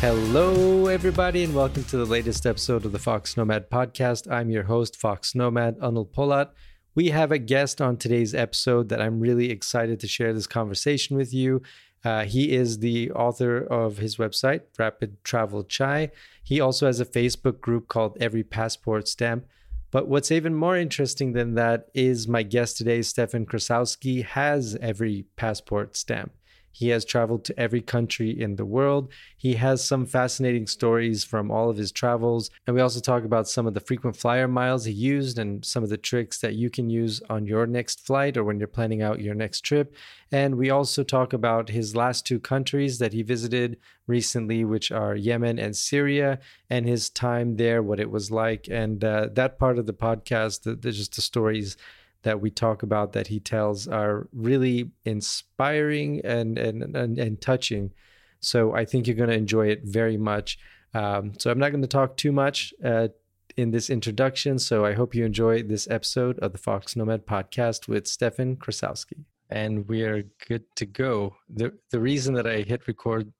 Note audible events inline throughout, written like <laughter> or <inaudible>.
Hello, everybody, and welcome to the latest episode of the Fox Nomad podcast. I'm your host, Fox Nomad Anil Polat. We have a guest on today's episode that I'm really excited to share this conversation with you. Uh, he is the author of his website, Rapid Travel Chai. He also has a Facebook group called Every Passport Stamp. But what's even more interesting than that is my guest today, Stefan Krasowski, has every passport stamp. He has traveled to every country in the world. He has some fascinating stories from all of his travels. And we also talk about some of the frequent flyer miles he used and some of the tricks that you can use on your next flight or when you're planning out your next trip. And we also talk about his last two countries that he visited recently, which are Yemen and Syria, and his time there, what it was like. And uh, that part of the podcast, the, the, just the stories that we talk about that he tells are really inspiring and and and, and touching. So I think you're going to enjoy it very much. Um, so I'm not going to talk too much uh, in this introduction. So I hope you enjoy this episode of the Fox Nomad podcast with Stefan Krasowski. And we are good to go. The the reason that I hit record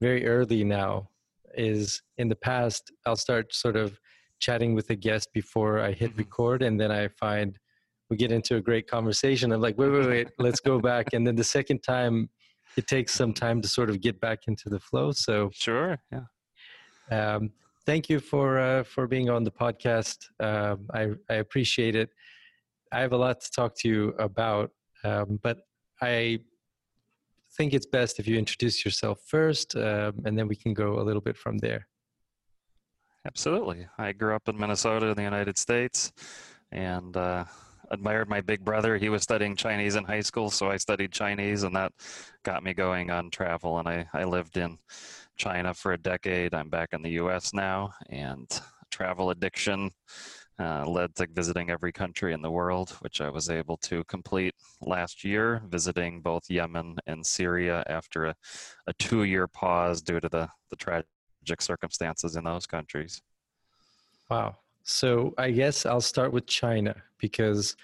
very early now is in the past I'll start sort of chatting with a guest before I hit mm-hmm. record, and then I find we get into a great conversation. I'm like, wait, wait, wait, let's go back. And then the second time, it takes some time to sort of get back into the flow. So sure, yeah. Um, thank you for uh, for being on the podcast. Um, I I appreciate it. I have a lot to talk to you about, um, but I think it's best if you introduce yourself first, um, and then we can go a little bit from there. Absolutely. I grew up in Minnesota in the United States, and uh, admired my big brother. He was studying Chinese in high school, so I studied Chinese, and that got me going on travel. And I, I lived in China for a decade. I'm back in the US now, and travel addiction uh, led to visiting every country in the world, which I was able to complete last year, visiting both Yemen and Syria after a, a two year pause due to the, the tragic circumstances in those countries. Wow. So I guess I'll start with China because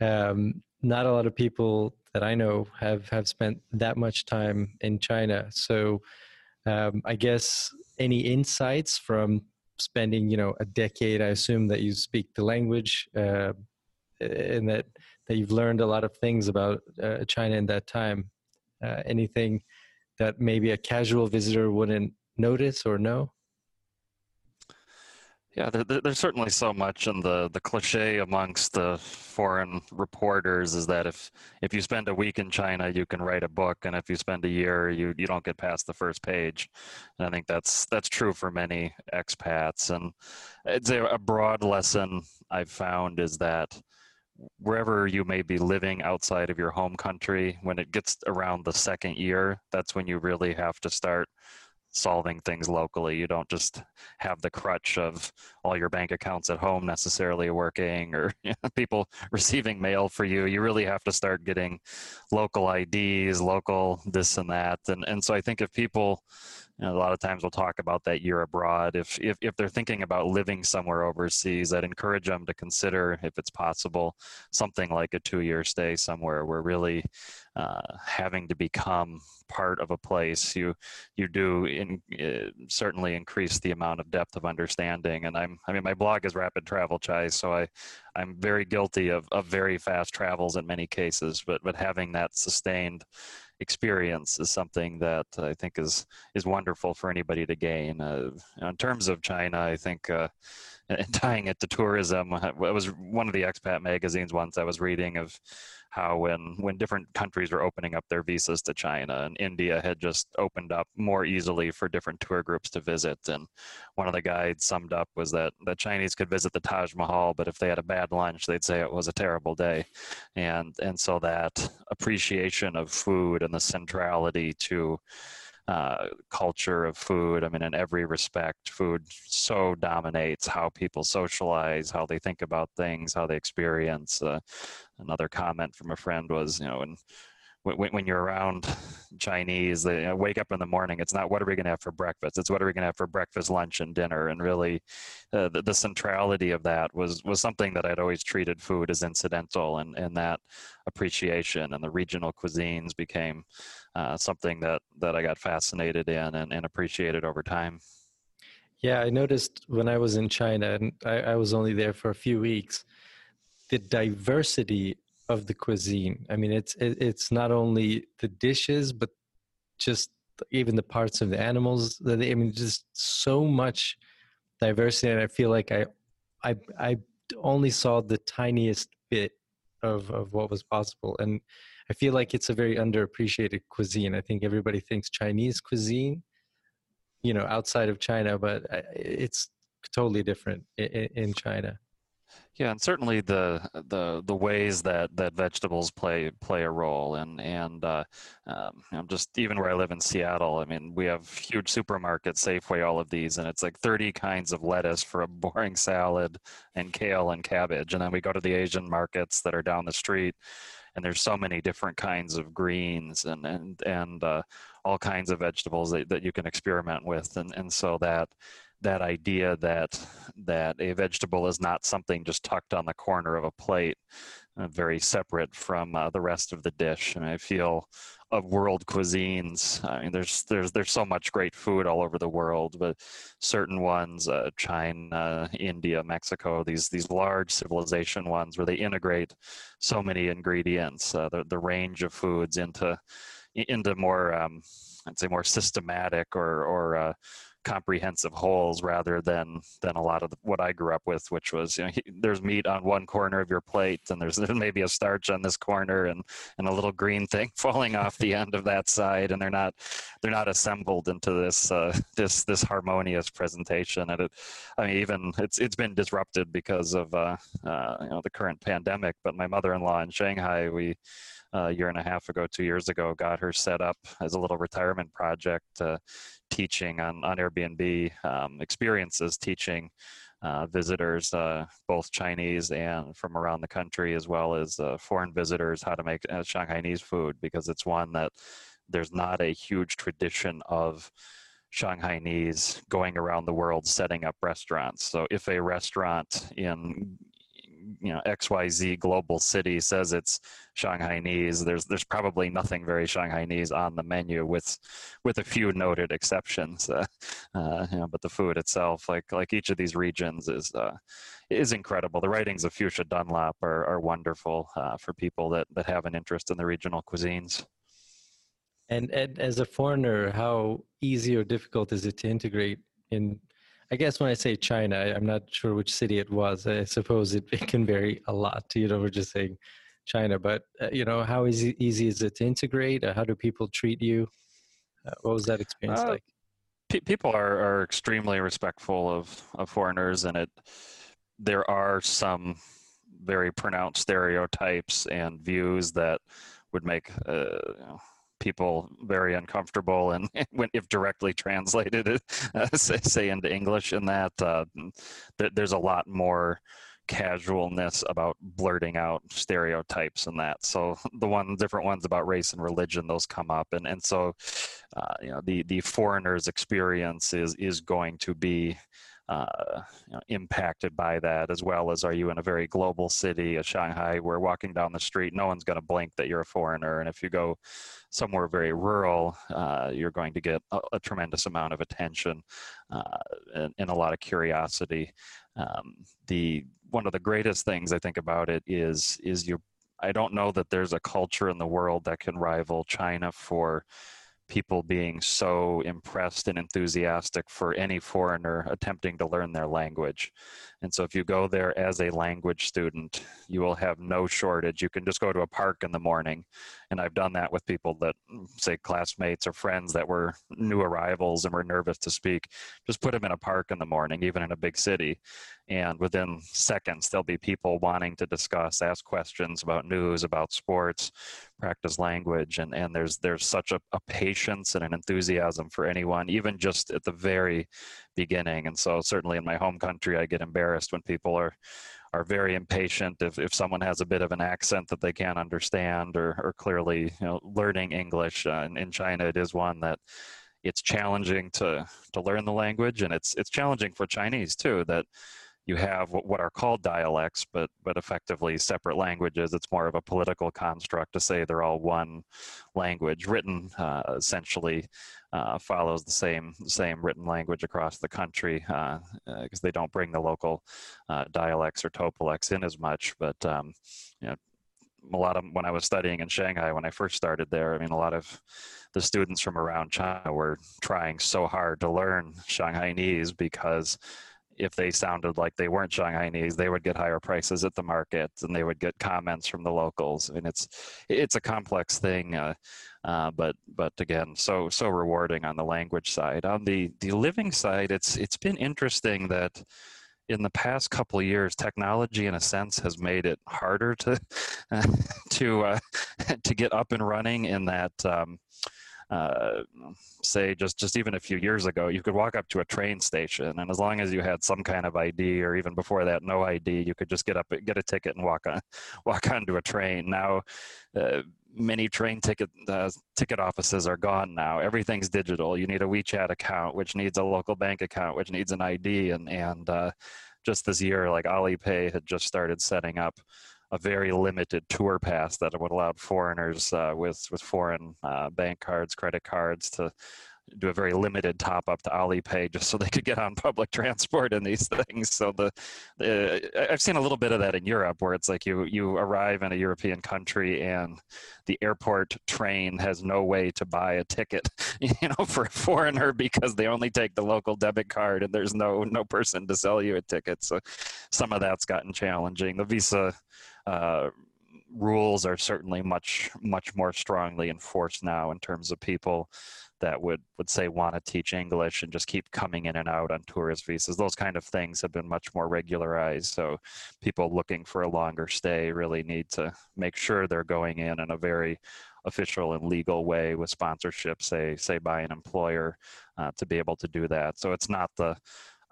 um, not a lot of people that I know have have spent that much time in China. So um, I guess any insights from spending you know a decade? I assume that you speak the language uh, and that that you've learned a lot of things about uh, China in that time. Uh, anything that maybe a casual visitor wouldn't notice or know? Yeah, there, there's certainly so much, and the the cliche amongst the foreign reporters is that if if you spend a week in China, you can write a book, and if you spend a year, you you don't get past the first page. And I think that's that's true for many expats. And it's a, a broad lesson I've found is that wherever you may be living outside of your home country, when it gets around the second year, that's when you really have to start solving things locally. You don't just have the crutch of all your bank accounts at home necessarily working or <laughs> you know, people receiving mail for you. You really have to start getting local IDs, local this and that. And and so I think if people know, a lot of times we'll talk about that year abroad. If, if if they're thinking about living somewhere overseas, I'd encourage them to consider, if it's possible, something like a two-year stay somewhere where really uh, having to become part of a place, you you do in, uh, certainly increase the amount of depth of understanding. And I'm I mean my blog is Rapid Travel Chai, so I I'm very guilty of of very fast travels in many cases, but but having that sustained experience is something that I think is is wonderful for anybody to gain. Uh, in terms of China, I think. Uh, and tying it to tourism, uh, it was one of the expat magazines once I was reading of how when when different countries were opening up their visas to China and India had just opened up more easily for different tour groups to visit. And one of the guides summed up was that the Chinese could visit the Taj Mahal but if they had a bad lunch they'd say it was a terrible day. And and so that appreciation of food and the centrality to uh, culture of food. I mean, in every respect, food so dominates how people socialize, how they think about things, how they experience. Uh, another comment from a friend was, you know, when when, when you're around Chinese, they you know, wake up in the morning. It's not what are we going to have for breakfast. It's what are we going to have for breakfast, lunch, and dinner. And really, uh, the, the, centrality of that was was something that I'd always treated food as incidental, and and that appreciation and the regional cuisines became uh, something that that I got fascinated in and, and appreciated over time. Yeah, I noticed when I was in China, and I, I was only there for a few weeks, the diversity of the cuisine. I mean, it's it, it's not only the dishes, but just even the parts of the animals. That I mean, just so much diversity, and I feel like I I I only saw the tiniest bit of of what was possible, and I feel like it's a very underappreciated cuisine. I think everybody thinks Chinese cuisine, you know, outside of China, but uh, it's totally different in, in China. Yeah, and certainly the the the ways that that vegetables play play a role, and and uh, um, know, just even where I live in Seattle, I mean, we have huge supermarkets, Safeway, all of these, and it's like 30 kinds of lettuce for a <laughs> boring salad, and kale and cabbage, and then we go to the Asian markets that are down the street, and there's so many different kinds of greens and and and uh, all kinds of vegetables that, that you can experiment with, and and so that that idea that that a vegetable is not something just tucked on the corner of a plate, uh, very separate from uh, the rest of the dish. And I feel of world cuisines. I mean, there's there's there's so much great food all over the world, but certain ones, uh, China, India, Mexico, these these large civilization ones where they integrate so many ingredients, uh, the the range of foods into into more um, I'd say more systematic or or uh, comprehensive wholes rather than than a lot of the, what I grew up with, which was you know there's meat on one corner of your plate and <laughs> there's, maybe a starch on this corner and and a little green thing <laughs> falling off the end of that side, and they're not they're not assembled into this uh, <laughs> this this harmonious presentation. And it, I mean, even it's it's been disrupted because of uh, uh, you know the current pandemic. But my mother-in-law in Shanghai, we a year and a half ago, two years ago, got her set up as a little retirement project, uh, teaching on, on Airbnb um, experiences, teaching uh, visitors, uh, both Chinese and from around the country, as well as uh, foreign visitors, how to make uh, Shanghainese food, because it's one that there's not a huge tradition of Shanghainese going around the world setting up restaurants. So if a restaurant in you know XYZ global city says it's Shanghainese, there's there's probably nothing very Shanghainese on the menu with with a few noted exceptions. Uh, uh, you know, but the food itself, like like each of these regions, is uh, is incredible. The writings of Fuchsia Dunlop are are wonderful uh, for people that that have an interest in the regional cuisines. And, and as a foreigner, how easy or difficult is it to integrate in I guess when I say China, I'm not sure which city it was. I suppose it, it can vary a lot. You know, we're just saying China, but uh, you know, how easy, easy is it to integrate? Uh, how do people treat you? Uh, what was that experience uh, like? Pe- people are, are extremely respectful of, of foreigners, and it there are some very pronounced stereotypes and views that would make uh, you know, people very uncomfortable and <laughs> when if directly translated uh, <laughs> say, say, into english and that uh, th- there's a lot more casualness about blurting out stereotypes and that. So <laughs> the one different ones about race and religion those come up. And and so uh, you know the the foreigner's experience is is going to be uh, you know, impacted by that, as well as are you in a very global city, a Shanghai, where walking down the street, no one's going to blink that you're a foreigner, and if you go somewhere very rural, uh, you're going to get a, a, tremendous amount of attention uh, and, and, a lot of curiosity. Um, the one of the greatest things I think about it is is you. I don't know that there's a culture in the world that can rival China for people being so impressed and enthusiastic for any foreigner attempting to learn their language. And so if you go there as a language student, you will have no shortage. You can just go to a park in the morning. And I've done that with people that, say, classmates or friends that were new arrivals and were nervous to speak. Just put them in a park in the morning, even in a big city. And within seconds, there'll be people wanting to discuss, ask questions about news, about sports, practice language. And, and there's, there's such a, a patience and an enthusiasm for anyone, even just at the very beginning. And so certainly in my home country, I get embarrassed when people are are very impatient if, if someone has a bit of an accent that they can't understand or, or clearly you know learning English uh, in, in China it is one that it's challenging to to learn the language and it's it's challenging for Chinese too that you have what are called dialects, but but effectively separate languages. It's more of a political construct to say they're all one language. Written uh, essentially uh, follows the same same written language across the country because uh, uh they don't bring the local uh, dialects or topolects in as much. But um, you know, a lot of when I was studying in Shanghai when I first started there, I mean, a lot of the students from around China were trying so hard to learn Shanghainese because if they sounded like they weren't Shanghainese, they would get higher prices at the market, and they would get comments from the locals. I mean, it's it's a complex thing, uh, uh, but but again, so so rewarding on the language side. On the the living side, it's it's been interesting that in the past couple of years, technology, in a sense, has made it harder to <laughs> to uh, <laughs> to get up and running. In that. Um, uh, say just just even a few years ago, you could walk up to a train station, and as long as you had some kind of ID, or even before that, no ID, you could just get up, get a ticket, and walk on <laughs> walk onto a train. Now. Uh, many train ticket uh, ticket offices are gone now. Everything's digital. You need a WeChat account, which needs a local bank account, which needs an ID, and and uh, just this year, like Alipay had just started setting up a very limited tour pass that would allow foreigners uh, with with foreign uh, bank cards, credit cards to do a very limited top up to Alipay just so they could get on <laughs> public transport and these things. So the, the, I've seen a little bit of that in Europe where it's like you you arrive in a European country and the airport train has no way to buy a ticket, <laughs> you know, for a foreigner because they only take the local debit card and there's no no person to sell you a ticket. So some of that's gotten challenging. The Visa uh, rules are certainly much much more strongly enforced now in terms of people that would would say want to teach English and just keep coming in and out on tourist visas. Those kind of things have been much more regularized. So people looking for a longer stay really need to make sure they're going in in a very official and legal way with sponsorship, say say by an employer, uh, to be able to do that. So it's not the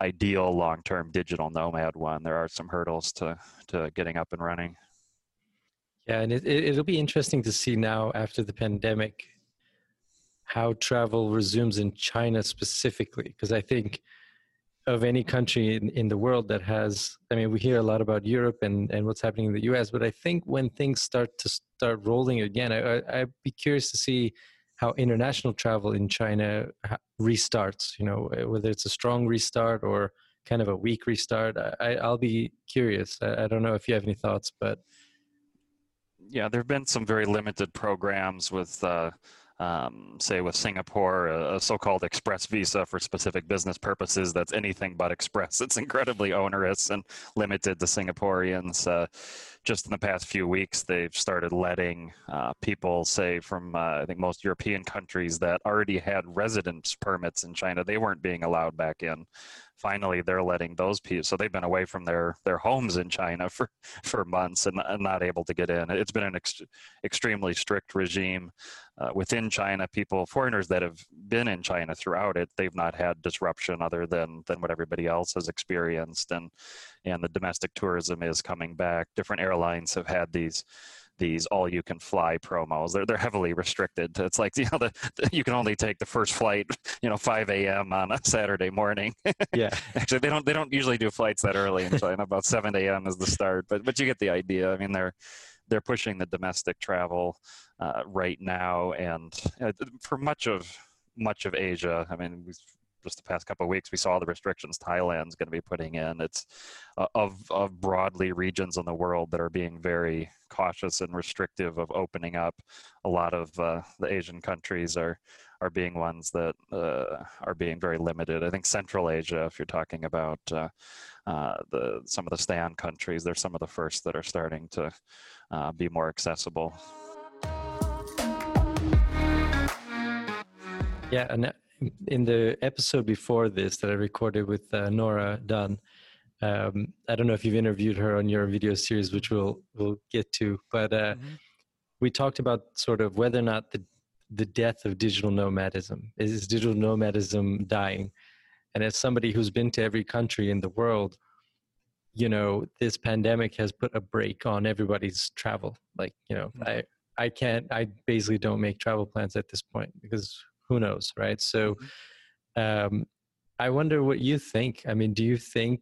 ideal long-term digital nomad one. There are some hurdles to to getting up and running. Yeah, and it, it, will be interesting to see now after the pandemic how travel resumes in China specifically, because I think of any country in, in the world that has, I mean, we hear a lot about Europe and, and what's happening in the US, but I think when things start to start rolling again, I, I, I'd be curious to see how international travel in China restarts, you know, whether it's a strong restart or kind of a weak restart. I, I'll be curious. I, I don't know if you have any thoughts, but yeah, there have been some very limited programs with, uh, um, say, with Singapore, a, a, so-called express visa for specific business purposes. That's anything but express. <laughs> It's incredibly onerous and limited to Singaporeans. Uh, just in the past few weeks, they've started letting uh, people, say, from uh, I think most European countries that already had residence permits in China, they weren't being allowed back in. Finally, they're letting those people. So they've been away from their their homes in China for <laughs> for months and, and not able to get in. It's been an ex- extremely strict regime uh, within China. People, foreigners that have been in China throughout it, they've not had disruption other than than what everybody else has experienced and and the domestic tourism is coming back. Different airlines have had these these all you can fly promos. They're they're heavily restricted. It's like <laughs> you know the, the you can only take the first flight, <laughs> you know, 5 a.m. on a Saturday morning. <laughs> Yeah. Actually, they don't they don't usually do flights that early in China. About 7 a.m. is the start, but but you get the idea. I mean, they're they're pushing the domestic travel uh, right now, and uh, for much of much of Asia. I mean, just the past couple of weeks, we saw the restrictions Thailand's going to be putting in. It's uh, of of broadly regions in the world that are being very cautious and restrictive of opening up. A lot of uh, the Asian countries are are being ones that uh, are being very limited. I think Central Asia, if you're talking about uh, uh, the some of the STAN countries, they're some of the first that are starting to uh, be more accessible. Yeah, and in the episode before this that I recorded with uh, Nora Dunn, um, I don't know if you've interviewed her on your video series, which we'll we'll get to, but uh, mm-hmm. we talked about sort of whether or not the the death of digital nomadism is digital nomadism dying, and as somebody who's been to every country in the world, you know this pandemic has put a break on everybody's travel like you know mm-hmm. i i can't i basically don't make travel plans at this point because who knows right? So mm-hmm. um i wonder what you think. I mean do you think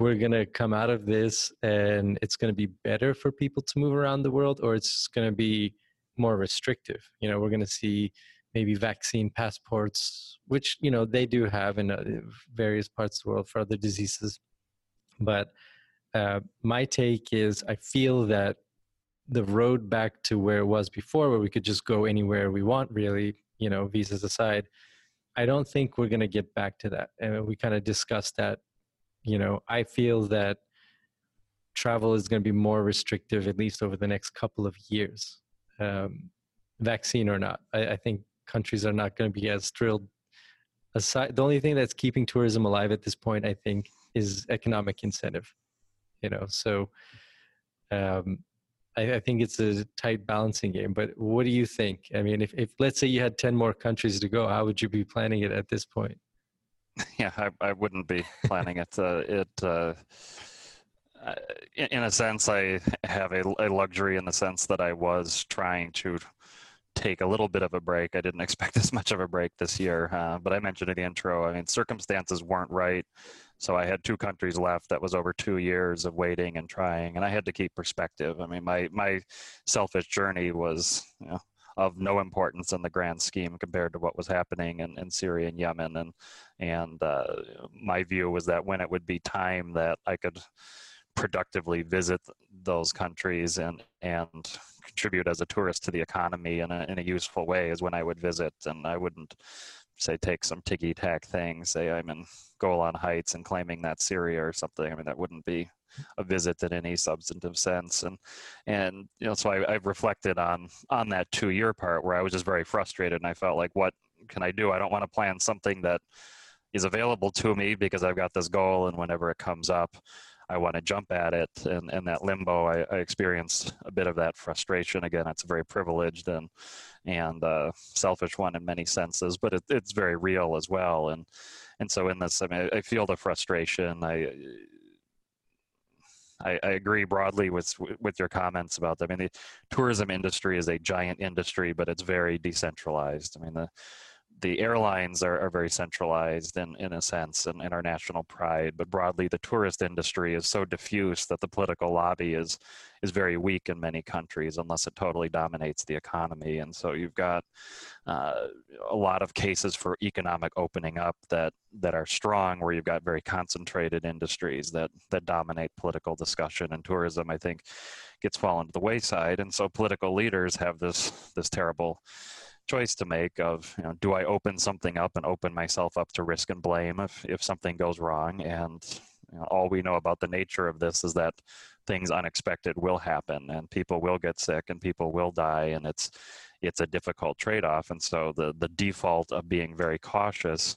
we're going to come out of this and it's going to be better for people to move around the world or it's going to be more restrictive? You know we're going to see maybe vaccine passports which you know they do have in uh, various parts of the world for other diseases. But uh, my take is I feel that the road back to where it was before, where we could just go anywhere we want, really, you know, visas aside, I don't think we're going to get back to that. And we kind of discussed that. You know, I feel that travel is going to be more restrictive, at least over the next couple of years, um, vaccine or not. I, I think countries are not going to be as thrilled. Aside, the only thing that's keeping tourism alive at this point, I think, is economic incentive you know so um, I, I, think it's a tight balancing game but what do you think i mean if, if let's say you had 10 more countries to go how would you be planning it at this point <laughs> yeah i, I wouldn't be planning it uh, it uh, in, in a sense i have a, a luxury in the sense that i was trying to take a little bit of a break. I didn't <laughs> expect as much of a break this year, uh, but I mentioned in the intro. I mean, circumstances weren't right, so I had two countries left. That was over two years of waiting and trying, and I had to keep perspective. I mean, my my selfish journey was you know, of no importance in the grand scheme compared to what was happening in, in Syria and Yemen, and and uh, my view was that when it would be time that I could productively visit those countries and and contribute as a tourist to the economy in a in a useful way is when I would visit and I wouldn't say take some ticky tack thing say I'm in Golan Heights and claiming that Syria or something I mean that wouldn't be a visit in any substantive sense. And and you know so I, I've reflected on on that two year part where I was just very frustrated and I felt like what can I do? I don't want to plan something that is available to me because I've got this goal and whenever it comes up I want to jump at it. And, and that limbo, I, I experienced a bit of that frustration. Again, it's a very privileged and, and uh, selfish one in many senses, but it, it's very real as well. And, and so in this, I mean, I, feel the frustration. I, I, I, agree broadly with with your comments about that. I mean, the tourism industry is a giant industry, but it's very decentralized. I mean, the the airlines are, are very centralized in, in a sense and in, in our national pride, but broadly the tourist industry is so diffuse that the political lobby is is very weak in many countries unless it totally dominates the economy. And so you've got uh, a lot of cases for economic opening up that that are strong, where you've got very concentrated industries that that dominate political discussion. And tourism, I think, gets fallen to the wayside. And so political leaders have this this terrible choice to make of you know do i open something up and open myself up to risk and blame if if something goes wrong? And you know, all we know about the nature of this is that things unexpected will happen and people will get sick and people will die and it's it's a difficult trade-off. And so the the default of being very cautious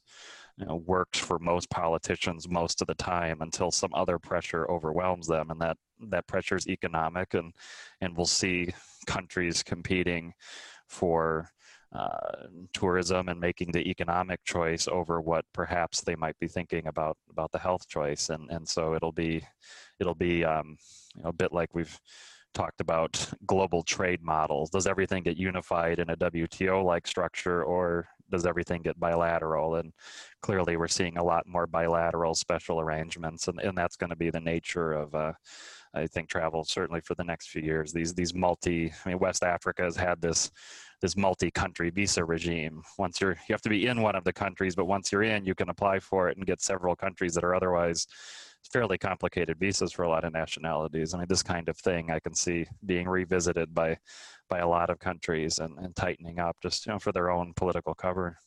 you know, works for most politicians most of the time until some other pressure overwhelms them. And that that pressure is economic and and we'll see countries competing for uh, tourism and making the economic choice over what perhaps they might be thinking about about the health choice. And and so it'll be it'll be um, you know, a bit like we've talked about global trade models. Does everything get unified in a WTO like structure or does everything get bilateral? And clearly we're seeing a lot more bilateral special arrangements and, and that's going to be the nature of uh, I think travel certainly for the next few years. These these multi, I mean, West Africa has had this this multi-country visa regime. Once you're you have to be in one of the countries, but once you're in, you can apply for it and get several countries that are otherwise fairly complicated visas for a lot of nationalities. I mean, this kind of thing I can see being revisited by by a lot of countries and, and tightening up just you know for their own political cover.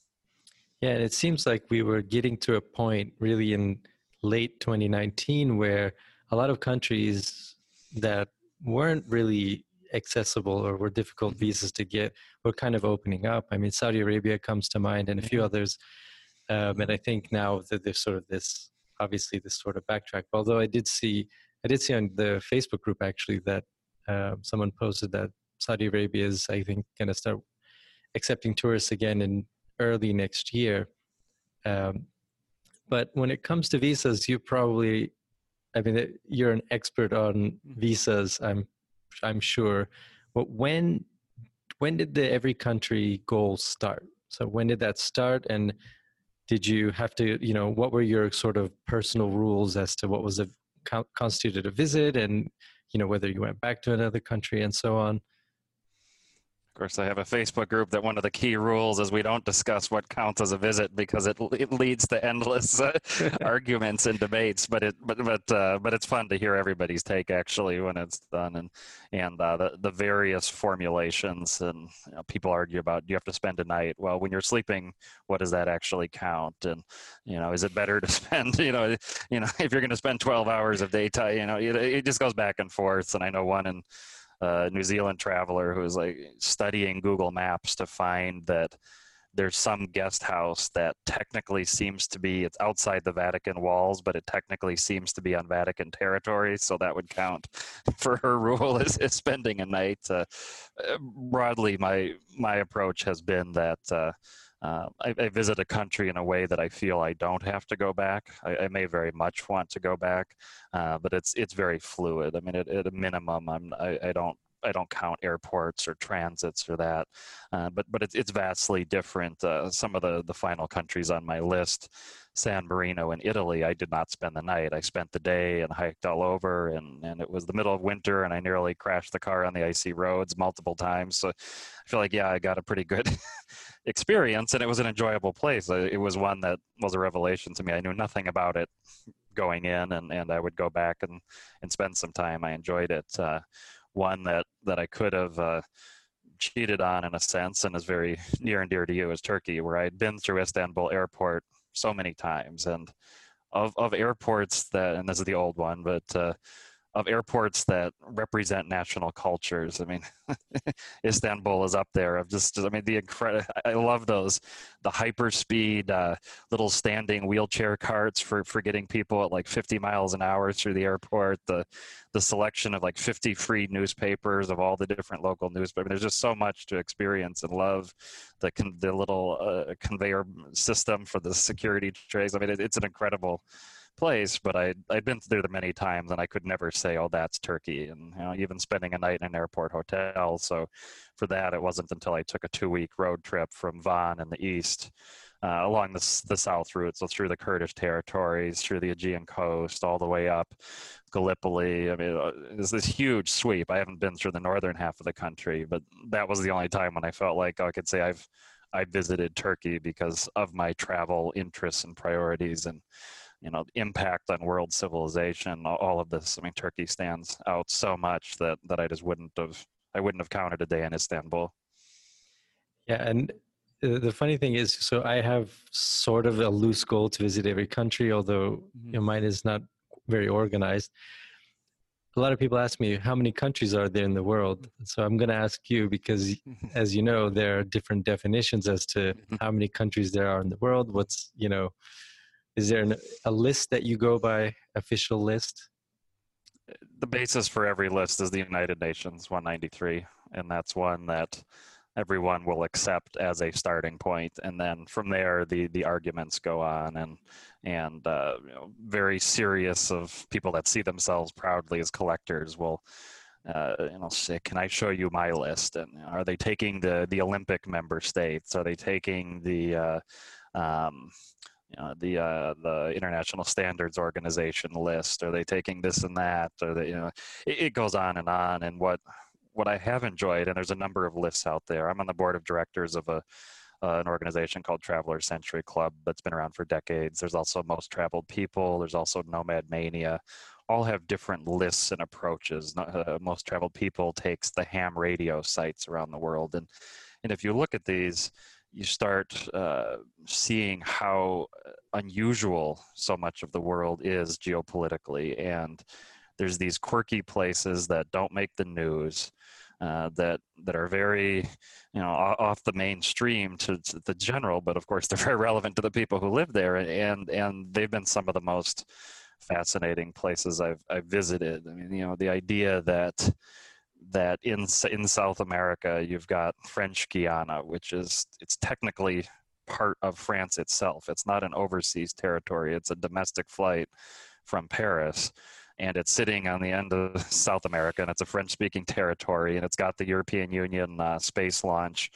Yeah, it seems like we were getting to a point really in late 2019 where a lot of countries that weren't really accessible or were difficult mm-hmm. visas to get were kind of opening up. I mean, Saudi Arabia comes to mind and a few others. Um, and I think now that there's sort of this, obviously this sort of backtrack. Although I did see, I did see on the Facebook group actually that uh, someone posted that Saudi Arabia is, I think, going to start accepting tourists again in early next year. Um, but when it comes to visas, you probably I mean, you're an expert on Mm-hmm. visas. I'm, I'm sure. But when, when did the every country goal start? So when did that start? And did you have to, you know, what were your sort of personal rules as to what was a constituted a visit, and you know whether you went back to another country and so on? Of course, I have a Facebook group that one of the key rules is we don't discuss what counts as a visit because it, it leads to endless uh, <laughs> arguments and debates. But it but but uh, but it's fun to hear everybody's take actually when it's done and and uh, the the various formulations and you know, people argue about do you have to spend a night? Well, when you're sleeping, what does that actually count? And you know, is it better to <laughs> spend you know you know if you're going to spend 12 hours of daytime, you know, it, it just goes back and forth. And I know one in a New Zealand traveler who was like studying Google Maps to find that there's some guest house that technically seems to be it's outside the Vatican walls, but it technically seems to be on Vatican territory, so that would count <laughs> for her rule is spending a night. Uh, broadly, my my approach has been that. Uh, uh, I, I, visit a country in a way that I feel I don't have to go back. I, I may very much want to go back, uh, but it's it's very fluid. I mean, at, at a minimum, I'm I, I, don't I don't count airports or transits or that, uh, but but it's it's vastly different. Uh, some of the the final countries on my list, San Marino in Italy, I did not spend the night. I spent the day and hiked all over, and and it was the middle of winter, and I nearly crashed the car on the icy roads multiple times. So I feel like yeah, I got a pretty good <laughs> experience and it was an enjoyable place it was one that was a revelation to me i knew nothing about it going in and, and i would go back and, and spend some time i enjoyed it uh, one that, that i could have uh, cheated on in a sense and is very <laughs> near and dear to you is turkey where i'd been through istanbul airport so many times. And of, of airports that and this is the old one but uh, of airports that represent national cultures. I mean, <laughs> Istanbul is up there. Of just, I mean, the incredible. I love those, the hyperspeed uh, little standing wheelchair carts for for getting people at like 50 miles an hour through the airport. The the selection of like 50 free newspapers of all the different local newspapers. I mean, there's just so much to experience and love. The con- the little uh, conveyor system for the security trays. I mean, it, it's an incredible place, but I I'd been there many times and I could never say, oh, that's Turkey. And you know, even spending a night in an airport hotel. So for that, it wasn't until I took a two-week road trip from Van in the east. Uh, along the, the south route, so through the Kurdish territories, through the Aegean coast, all the way up Gallipoli. I mean, uh, it's this huge sweep. I haven't been through the northern half of the country, but that was the only time when I felt like I could say I've I visited Turkey because of my travel interests and priorities and you know impact on world civilization all of this. I mean turkey stands out so much that that i just wouldn't have i wouldn't have counted a day in istanbul. Yeah and the funny thing is so i have sort of a loose goal to visit every country although mm-hmm. you know, mine is not very organized. A lot of people ask me how many countries are there in the world? So i'm going to ask you because <laughs> as you know there are different definitions as to mm-hmm. how many countries there are in the world. What's you know is there an, a list that you go by official list? The basis for every list is the united nations 193 and that's one that everyone will accept as a starting point and then from there the the arguments go on and and uh, you know, very serious of people that see themselves proudly as collectors will uh, you know say can i show you my list? And are they taking the the olympic member states? Are they taking the uh, um, you the uh, the International Standards Organization list? Are they taking this and that? Or they, you know, it, it, goes on and on. And what what I have enjoyed, and there's a number of lists out there. I'm on the board of directors of a uh, an organization called Traveler Century Club that's been around for decades. There's also Most Traveled People. There's also Nomad Mania. All have different lists and approaches. Uh, Most Traveled People takes the ham radio sites around the world, and and if you look at these, you start uh, seeing how unusual so much of the world is geopolitically and there's these quirky places that don't make the news uh, that that are very you know off the mainstream to, to, the general but of course <laughs> they're very relevant to the people who live there and and they've been some of the most fascinating places I've I've visited. I mean you know the idea that that in in South America you've got French Guiana, which is it's technically part of France itself. It's not an overseas territory. It's a domestic flight from Paris. and it's sitting on the end of South America, and it's a French-speaking territory, and it's got the European Union uh, space launch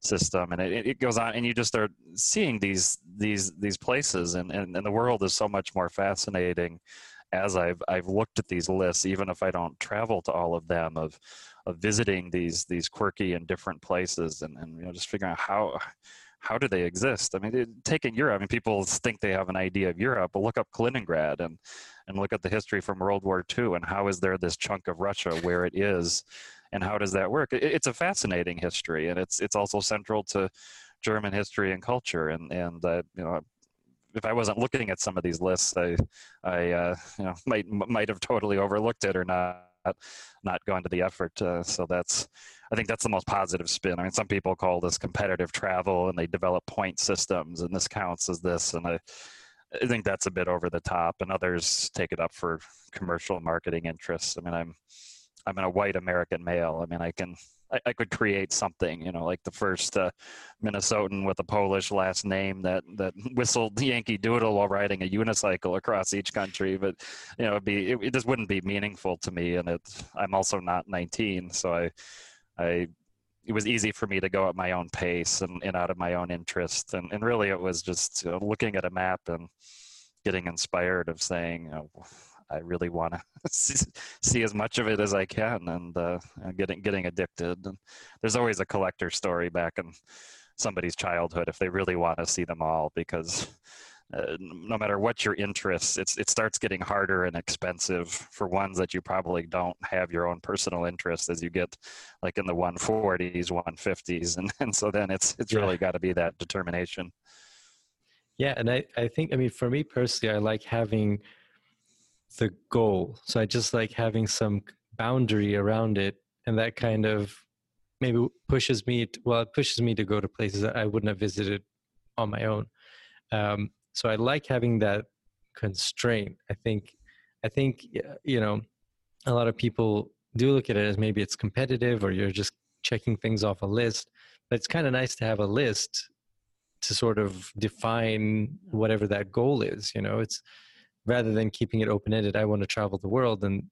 system, and it, it goes on, and you just start seeing these these these places, and, and and the world is so much more fascinating as I've I've looked at these lists, even if I don't travel to all of them, of of visiting these these quirky and different places, and and you know just figuring out how how do they exist? I mean, taking Europe, I mean, people think they have an idea of Europe, but look up Kaliningrad and and look at the history from World War II and how is there this chunk of Russia where it is, and how does that work? It, it's a fascinating history, and it's it's also central to German history and culture, and and uh, you know if I wasn't looking at some of these lists, I, I uh, you know, <laughs> might might have totally overlooked it or not not gone to the effort. Uh, so that's, I think that's the most positive spin. I mean, some people call this competitive travel, and they develop point systems, and this counts as this, and I. I think that's a bit over the top, and others take it up for commercial marketing interests. I mean, I'm I'm a white American male. I mean, I can I, I could create something, you know, like the first uh, Minnesotan with a Polish last name that that <laughs> whistled Yankee Doodle while riding a unicycle across each country. But you know, it'd be it, it just wouldn't be meaningful to me, and it I'm also not 19, so I I it was easy for me to go at my own pace and, and out of my own interest, and and really it was just you know, looking at a map and getting inspired of saying. You know, I really want to <laughs> see, as much of it as I can, and uh, getting getting addicted. And there's always a collector story back in somebody's childhood if they really want to see them all, because uh, no matter what your interests, it's it starts getting harder and expensive for ones that you probably don't have your own personal interest as you get like in the 140s, 150s, <laughs> and and so then it's it's yeah. really got to be that determination. Yeah, and I I think I mean for me personally, I like having the goal. So I just like having some boundary around it, and that kind of maybe pushes me. To, well, it pushes me to go to places that I wouldn't have visited on my own. Um, so I like having that constraint. I think, I think you know, a lot of people do look at it as maybe it's competitive or you're just checking things off a list. But it's kind of nice to have a list to sort of define whatever that goal is. You know, it's rather than keeping it open ended. I want to travel the world, and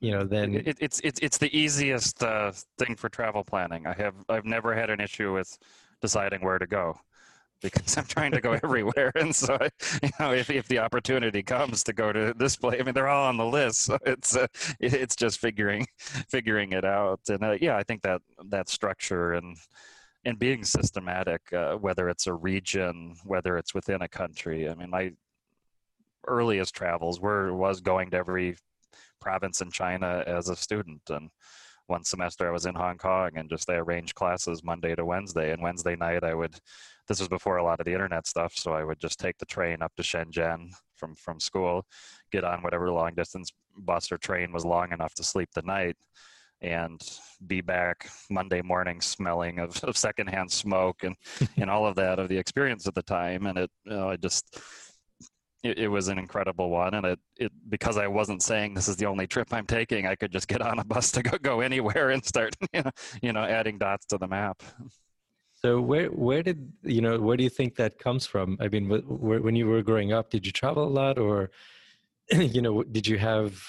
you know, then it, it's it's it's the easiest uh, thing for travel planning. I have I've never had an issue with deciding where to go <laughs> because I'm trying to go <laughs> everywhere. And so, you know, if, if the opportunity comes to go to this place, I mean, they're all on the list. So it's uh, it's just figuring <laughs> figuring it out. And uh, yeah, I think that that structure and and being systematic, uh, whether it's a region, whether it's within a country. I mean, my earliest travels were was going to every province in China as a student. And one semester I was in Hong Kong and just they arranged classes Monday to Wednesday. And Wednesday night I would this was before a lot of the internet stuff so I would just take the train up to Shenzhen from from school get on whatever long distance bus or train was long enough to sleep the night and be back Monday morning smelling of, <laughs> of secondhand smoke and <laughs> and all of that of the experience at the time. And it you know, I just it, it, was an incredible one and it, it because i wasn't saying this is the only trip i'm taking i could just get on a bus to go, go anywhere and start <laughs> you know, you know adding dots to the map. So where where did you know where do you think that comes from? I mean wh- when you were growing up did you travel a lot or <clears throat> you know did you have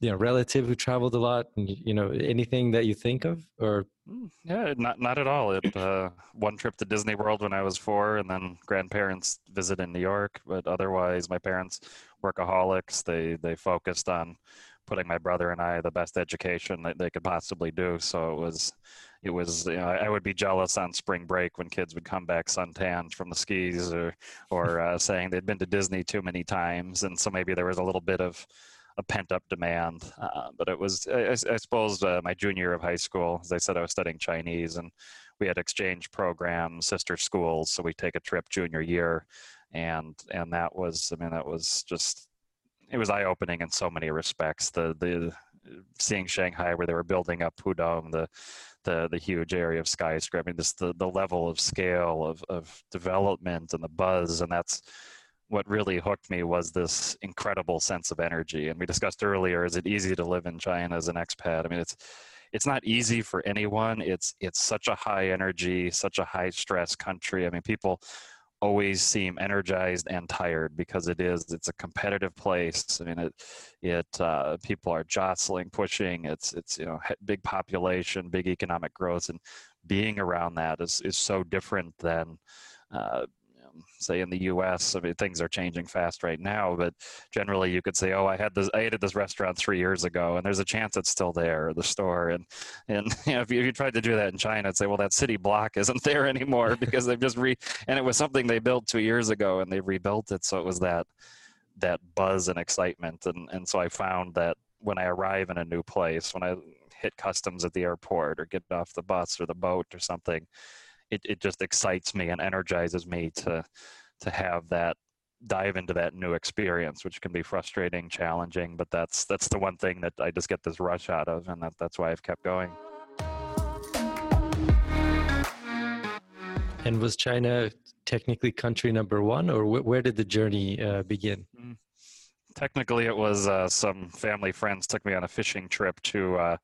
you know relative who traveled a lot and you know anything that you think of or? Mm, yeah not not at all. It uh, one trip to disney world when i was four and then grandparents visit in new york but otherwise my parents workaholics. They they focused on putting my brother and i the best education that they could possibly do. So it was it was you know, I would be jealous on spring break when kids would come back suntanned from the skis or or uh, saying they'd been to Disney too many times, and so maybe there was a little bit of pent up demand. Uh, but it was, I, I suppose, uh, my junior year of high school. As I said, I was studying Chinese, and we had exchange programs, sister schools. So we take a trip junior year, and and that was, I mean, that was just, it was eye opening in so many respects. The the seeing Shanghai where they were building up Pudong, the the the huge area of skyscraper, I mean, just the the level of scale of of development and the buzz, and that's what really hooked me was this incredible sense of energy. And we discussed earlier, is it easy to live in China as an expat? I mean, it's it's not easy for anyone. It's it's such a high energy, such a high stress country. I mean, people always seem energized and tired because it is it's a competitive place i mean it it uh, people are jostling pushing it's it's you know big population big economic growth and being around that is is so different than uh, say in the U.S. I mean, things are changing fast right now, but generally you could say, "Oh, I had this, I ate at this restaurant three years ago," and there's a chance it's still there, the store. And and <laughs> you know, if you, if you tried to do that in China, I'd say, "Well, that city block <laughs> isn't there anymore <laughs> because they've just re and it was something they built two years ago and they rebuilt it, so it was that that buzz and excitement. And and so I found that when I arrive in a new place, when I hit customs at the airport or get off the bus or the boat or something it, it just excites me and energizes me to to have that dive into that new experience which can be frustrating challenging but that's that's the one thing that i just get this rush out of and that, that's why i've kept going. And was china technically country number one or wh- where did the journey uh, begin? Mm technically it was uh, some family friends took me on a fishing trip to uh,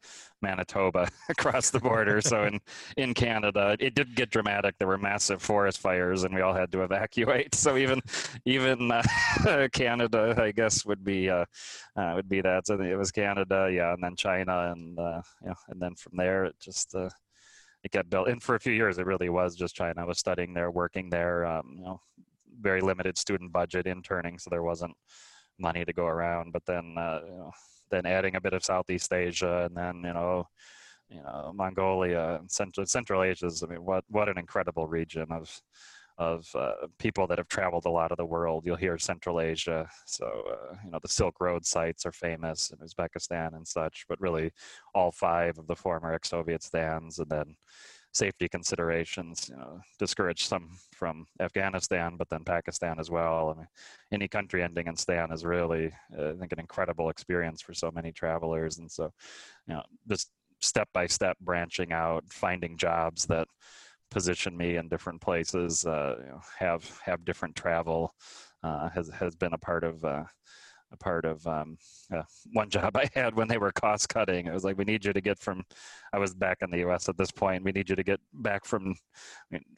manitoba <laughs> across the border. <laughs> So in, in canada it did get dramatic. There were massive forest fires and we all had to evacuate. So even even uh, <laughs> canada i guess would be uh, uh, would be that. So it was canada yeah and then china and uh, yeah and then from there it just it got built and for a few years it really was just china i was studying there working there um, you know very limited student budget interning so there wasn't money to go around. But then, uh, you know, then adding a bit of Southeast Asia, and then you know, you know, Mongolia and Central Central Asia. I mean, what what an incredible region of of uh, people that have traveled a lot of the world. You'll hear Central Asia, so uh, you know the Silk Road sites are famous in Uzbekistan and such. But really, all five of the former ex-Soviet stands, and then safety considerations, you know, discourage some from Afghanistan, but then Pakistan as well. I mean, any country ending in Stan is really, uh, I think, an incredible experience for so many travelers. And so, you know, just step by step branching out, finding jobs that position me in different places, uh, you know, have have different travel uh, has has been a part of uh, a part of um, uh, one job I had when they were cost cutting. It was like, we need you to get from, I was back in the U.S. at this point. We need you to get back from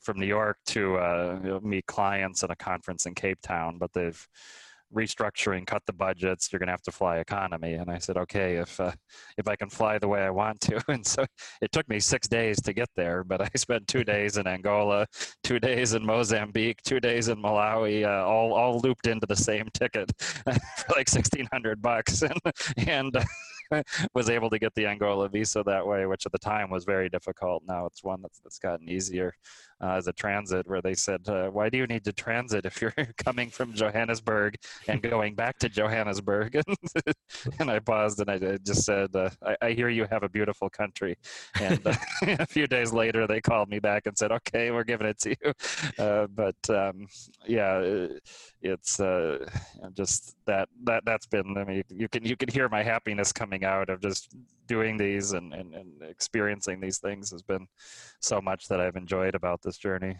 from New York to uh, meet clients at a conference in Cape Town, but they've restructuring, cut the budgets. You're going to have to fly economy. And I said, okay, if uh, if I can fly the way I want to. <laughs> And so it took me six days to get there, but I spent two days in Angola, two days in Mozambique, two days in Malawi, uh, all all looped into the same ticket <laughs> for like sixteen hundred bucks, <laughs> and and. was able to get the Angola visa that way, which at the time was very difficult. Now it's one that's, that's gotten easier uh, as a transit, where they said, uh, "Why do you need to transit if you're <laughs> coming from Johannesburg and going back to Johannesburg?" <laughs> and I paused and I just said, uh, I, "I, hear you have a beautiful country." And uh, <laughs> a few days later, they called me back and said, "Okay, we're giving it to you." But um, yeah, it's just that that that's been. I mean, you can you can hear my happiness coming out of just doing these and, and, and experiencing these things has been so much that I've enjoyed about journey.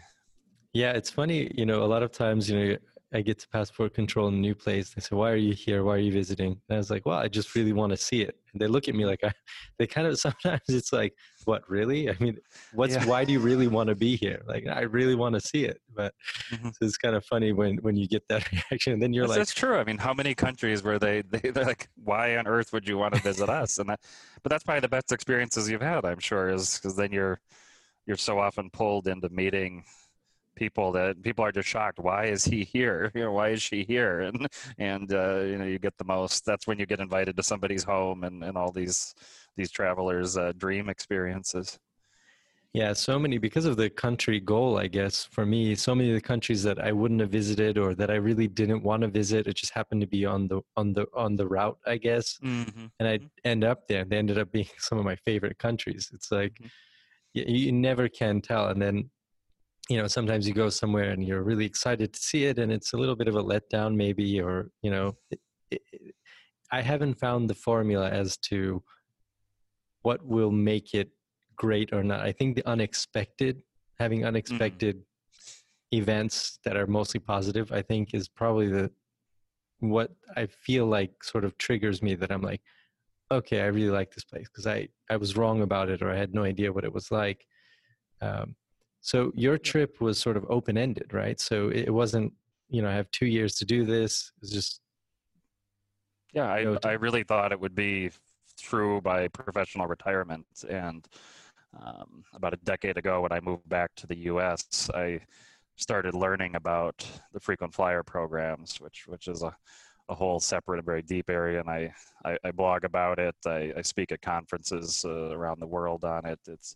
Yeah, it's funny. You know, a lot of times, you know, I get to passport control in a new place. They say, "Why are you here? Why are you visiting?" And I was like, "Well, I just really want to see it." And they look at me like, I, <laughs> they kind of <laughs> sometimes it's like, "What really?" I mean, what's yeah. why do you really want to be here? Like, I really want to see it, but mm-hmm. so it's kind of funny when when you get that <laughs> reaction, and then you're like, "That's true." I mean, how many countries were they? they they're like, "Why on earth would you want to visit us?" And that, but that's probably the best experiences you've had, I'm sure, is because then you're you're so often pulled into meeting people that people are just shocked. Why is he here? You <laughs> know, why is she here? <laughs> And and uh, you know, you get the most. That's when you get invited to somebody's home and and all these these travelers' uh, dream experiences. Yeah, so many because of the country goal, I guess, for me, so many of the countries that I wouldn't have visited or that I really didn't want to visit, it just happened to be on the on the on the route, I guess. Mm-hmm. And I mm-hmm. end up there. They ended up being <laughs> some of my favorite countries. It's like mm-hmm. You, you never can tell. And then you know sometimes you go somewhere and you're really excited to see it and it's a little bit of a letdown maybe or you know it, it, i haven't found the formula as to what will make it great or not i think the unexpected having mm-hmm. unexpected mm-hmm. events that are mostly positive i think is probably the what i feel like sort of triggers me that i'm like okay i really like this place because i i was wrong about it or i had no idea what it was like um, So your trip was sort of open ended, right? So it wasn't, you know, I have two years to do this. It's just. Yeah, I, I really thought it would be through my professional retirement. And um, about a decade ago, when I moved back to the US, I started learning about the frequent flyer programs, which, which is a, a whole separate and very deep area. And I, I, I blog about it. I, I speak at conferences uh, around the world on it. It's,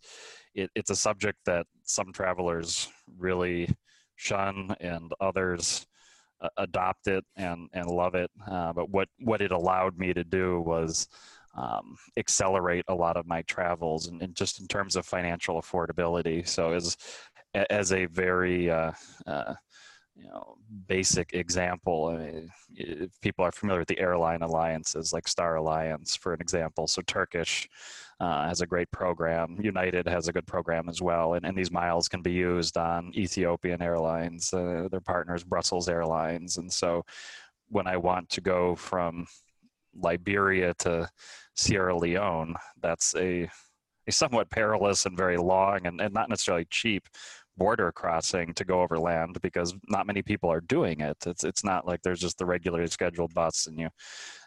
it, it's a subject that some travelers really shun and others uh, adopt it and, and love it. Uh, but what, what it allowed me to do was um, accelerate a lot of my travels and, and, just in terms of financial affordability. So as, as a very, uh, uh, you know, basic example. I mean, if people are familiar with the airline alliances, like Star Alliance, for an example, so Turkish uh, has a great program. United has a good program as well, and, and these miles can be used on Ethiopian Airlines, uh, their partners, Brussels Airlines, and so when I want to go from Liberia to Sierra Leone, that's a a somewhat perilous and very long and, and not necessarily cheap border crossing to go over land because not many people are doing it. It's it's not like there's just the regularly scheduled bus and you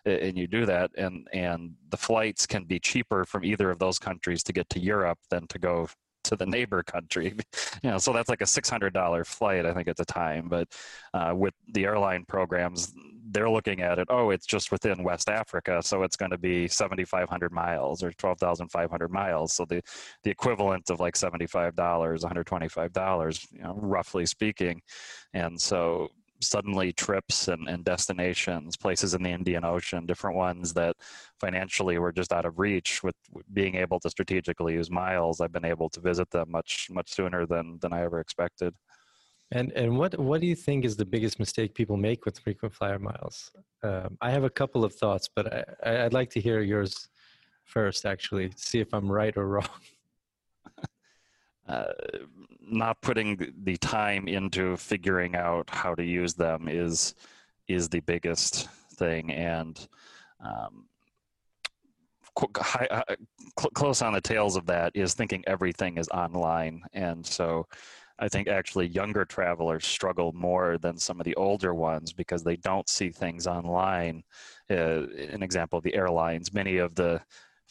and you do that and and the flights can be cheaper from either of those countries to get to Europe than to go to the neighbor country. <laughs> You know, so that's like a six hundred dollar flight, I think, at the time. But uh, with the airline programs, they're looking at it. Oh, it's just within West Africa, so it's going to be seventy five hundred miles or twelve thousand five hundred miles. So the the equivalent of like seventy five dollars, one hundred twenty five dollars, you know, roughly speaking. And so suddenly trips and, and destinations, places in the Indian Ocean, different ones that financially were just out of reach. With being able to strategically use miles, I've been able to visit them much much sooner than than I ever expected. And and what what do you think is the biggest mistake people make with frequent flyer miles? Um, I have a couple of thoughts, but I, I'd like to hear yours first. Actually, see if I'm right or wrong. Uh, not putting the time into figuring out how to use them is is the biggest thing and um, high, uh, cl- close on the tails of that is thinking everything is online and so i think actually younger travelers struggle more than some of the older ones because they don't see things online uh, an example the airlines many of the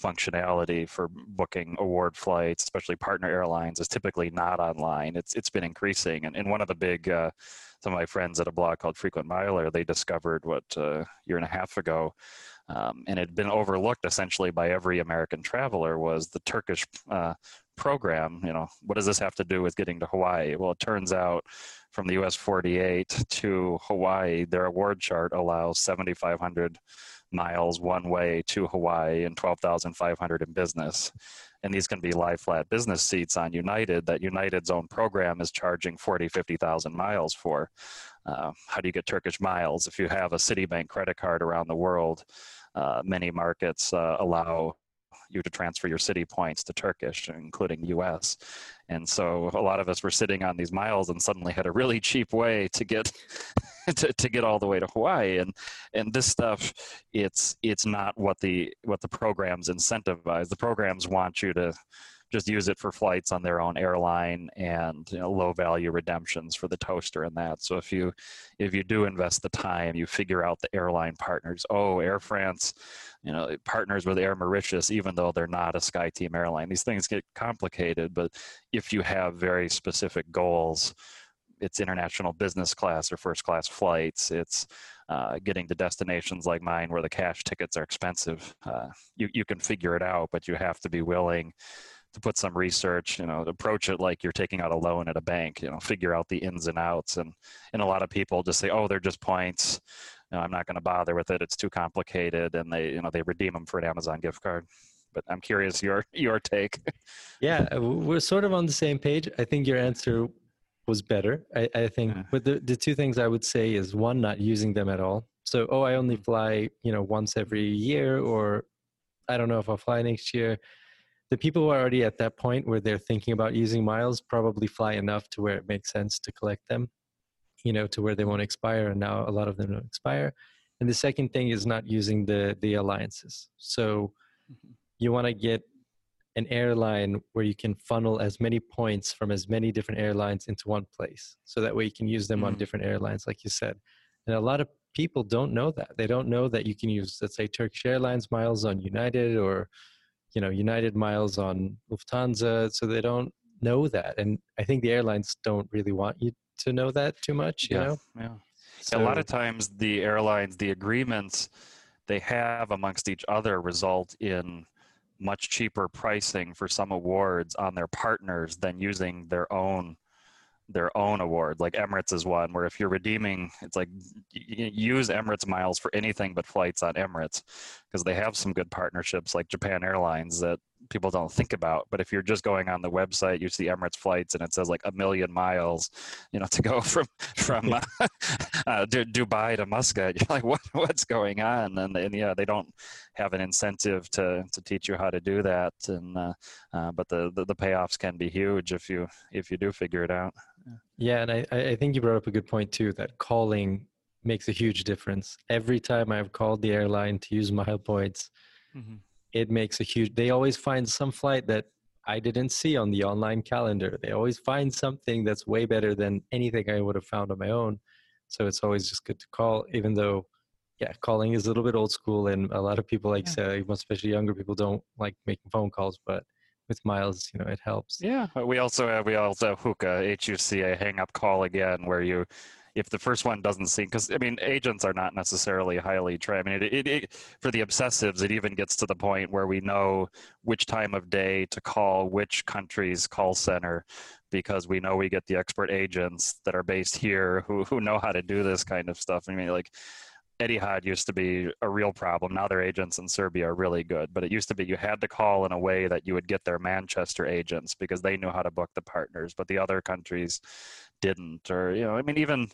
functionality for booking award flights, especially partner airlines, is typically not online. It's it's been increasing, and, and one of the big uh, some of my friends at a blog called Frequent Miler, they discovered what a uh, year and a half ago, um, and it had been overlooked essentially by every American traveler was the Turkish uh, program. You know, what does this have to do with getting to Hawaii? Well, it turns out from the US 48 to Hawaii, their award chart allows 7,500 miles one way to Hawaii and 12,500 in business. And these can be lie flat business seats on United that United's own program is charging 40, 50,000 miles for. Uh, how do you get Turkish miles? If you have a Citibank credit card around the world, uh, many markets uh, allow you to transfer your Citi points to Turkish, including US. And so a lot of us were sitting on these miles and suddenly had a really cheap way to get <laughs> to, to get all the way to Hawaii. And and this stuff, it's it's not what the what the programs incentivize. The programs want you to just use it for flights on their own airline and you know, low value redemptions for the toaster and that. So if you if you do invest the time, you figure out the airline partners. Oh, Air France, you know, partners with Air Mauritius, even though they're not a SkyTeam airline. These things get complicated, but if you have very specific goals, it's international business class or first class flights. It's uh, getting to destinations like mine where the cash tickets are expensive. Uh, you you can figure it out, but you have to be willing to put some research, you know, approach it like you're taking out a loan at a bank, you know, figure out the ins and outs. And, and a lot of people just say, oh, they're just points. You know, I'm not going to bother with it. It's too complicated. And they, you know, they redeem them for an Amazon gift card. But I'm curious your, <laughs> your take. yeah, uh, we're sort of on the same page. I think your answer was better. I, I think, yeah. but the, the two things I would say is one, not using them at all. So, oh, I only mm-hmm. fly, you know, once every year, or I don't know if I'll fly next year the people who are already at that point where they're thinking about using miles probably fly enough to where it makes sense to collect them you know to where they won't expire and now a lot of them don't expire. And the second thing is not using the the alliances. So mm-hmm. you want to get an airline where you can funnel as many points from as many different airlines into one place. So that way you can use them mm. on different airlines like you said. And a lot of people don't know that. They don't know that you can use let's say turkish airlines miles on united or you know united miles on lufthansa so they don't know that and i think the airlines don't really want you to know that too much you yeah, know? yeah. So, a lot of times the airlines the agreements they have amongst each other result in much cheaper pricing for some awards on their partners than using their own their own award. Like Emirates is one where if you're redeeming, it's like use Emirates miles for anything but flights on Emirates because they have some good partnerships like Japan Airlines that people don't think about. But if you're just going on the website, you see Emirates flights and it says like a million miles, you know, to go <laughs> from from uh, <laughs> uh, Dubai to Muscat. <laughs> You're like, what what's going on? And, and yeah, they don't have an incentive to to teach you how to do that. And uh, uh, but the, the, the payoffs can be huge if you if you do figure it out. Yeah, and I I think you brought up a good point too. That calling makes a huge difference. Every time I've called the airline to use mile points. Mm-hmm it makes a huge they always find some flight that i didn't see on the online calendar. They always find something that's way better than anything i would have found on my own. So it's always just good to call even though yeah calling is a little bit old school and a lot of people like yeah. say especially younger people don't like making phone calls but with miles you know it helps. Yeah. Uh, we also have we also have Huca huca hang up call again where you if the first one doesn't seem because I mean agents are not necessarily highly trained. I mean, it, it, it, for the obsessives, it even gets to the point where we know which time of day to call which country's call center because we know we get the expert agents that are based here who who know how to do this kind of stuff. I mean, like. Etihad used to be a real problem. Now their agents in Serbia are really good, but it used to be you had to call in a way that you would get their Manchester agents because they knew how to book the partners, but the other countries didn't or you know i mean even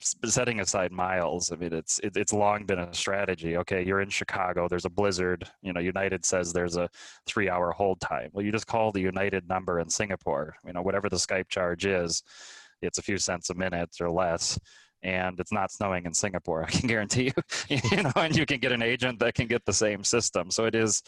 setting aside miles i mean it's it, it's long been a strategy. Okay you're in chicago there's a blizzard you know united says there's a three hour hold time. Well you just call the united number in singapore you know whatever the skype charge is it's a few cents a minute or less and it's not snowing in Singapore. <laughs> I can guarantee you, <laughs> you know, and you can get an agent that can get the same system. So it is,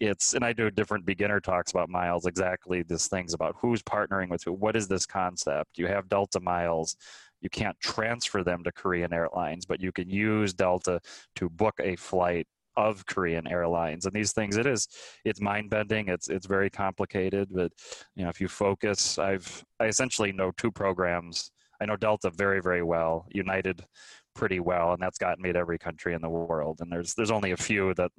it's, and I do different beginner talks about miles, exactly these things about who's partnering with who. What is this concept? You have Delta miles. You can't transfer them to Korean Airlines, but you can use Delta to book a flight of Korean Airlines. And these things, it is, it's mind bending. It's it's very complicated. But you know, if you focus, I've I essentially know two programs I know Delta very, very well, United pretty well, and that's gotten me to every country in the world. And there's there's only a few that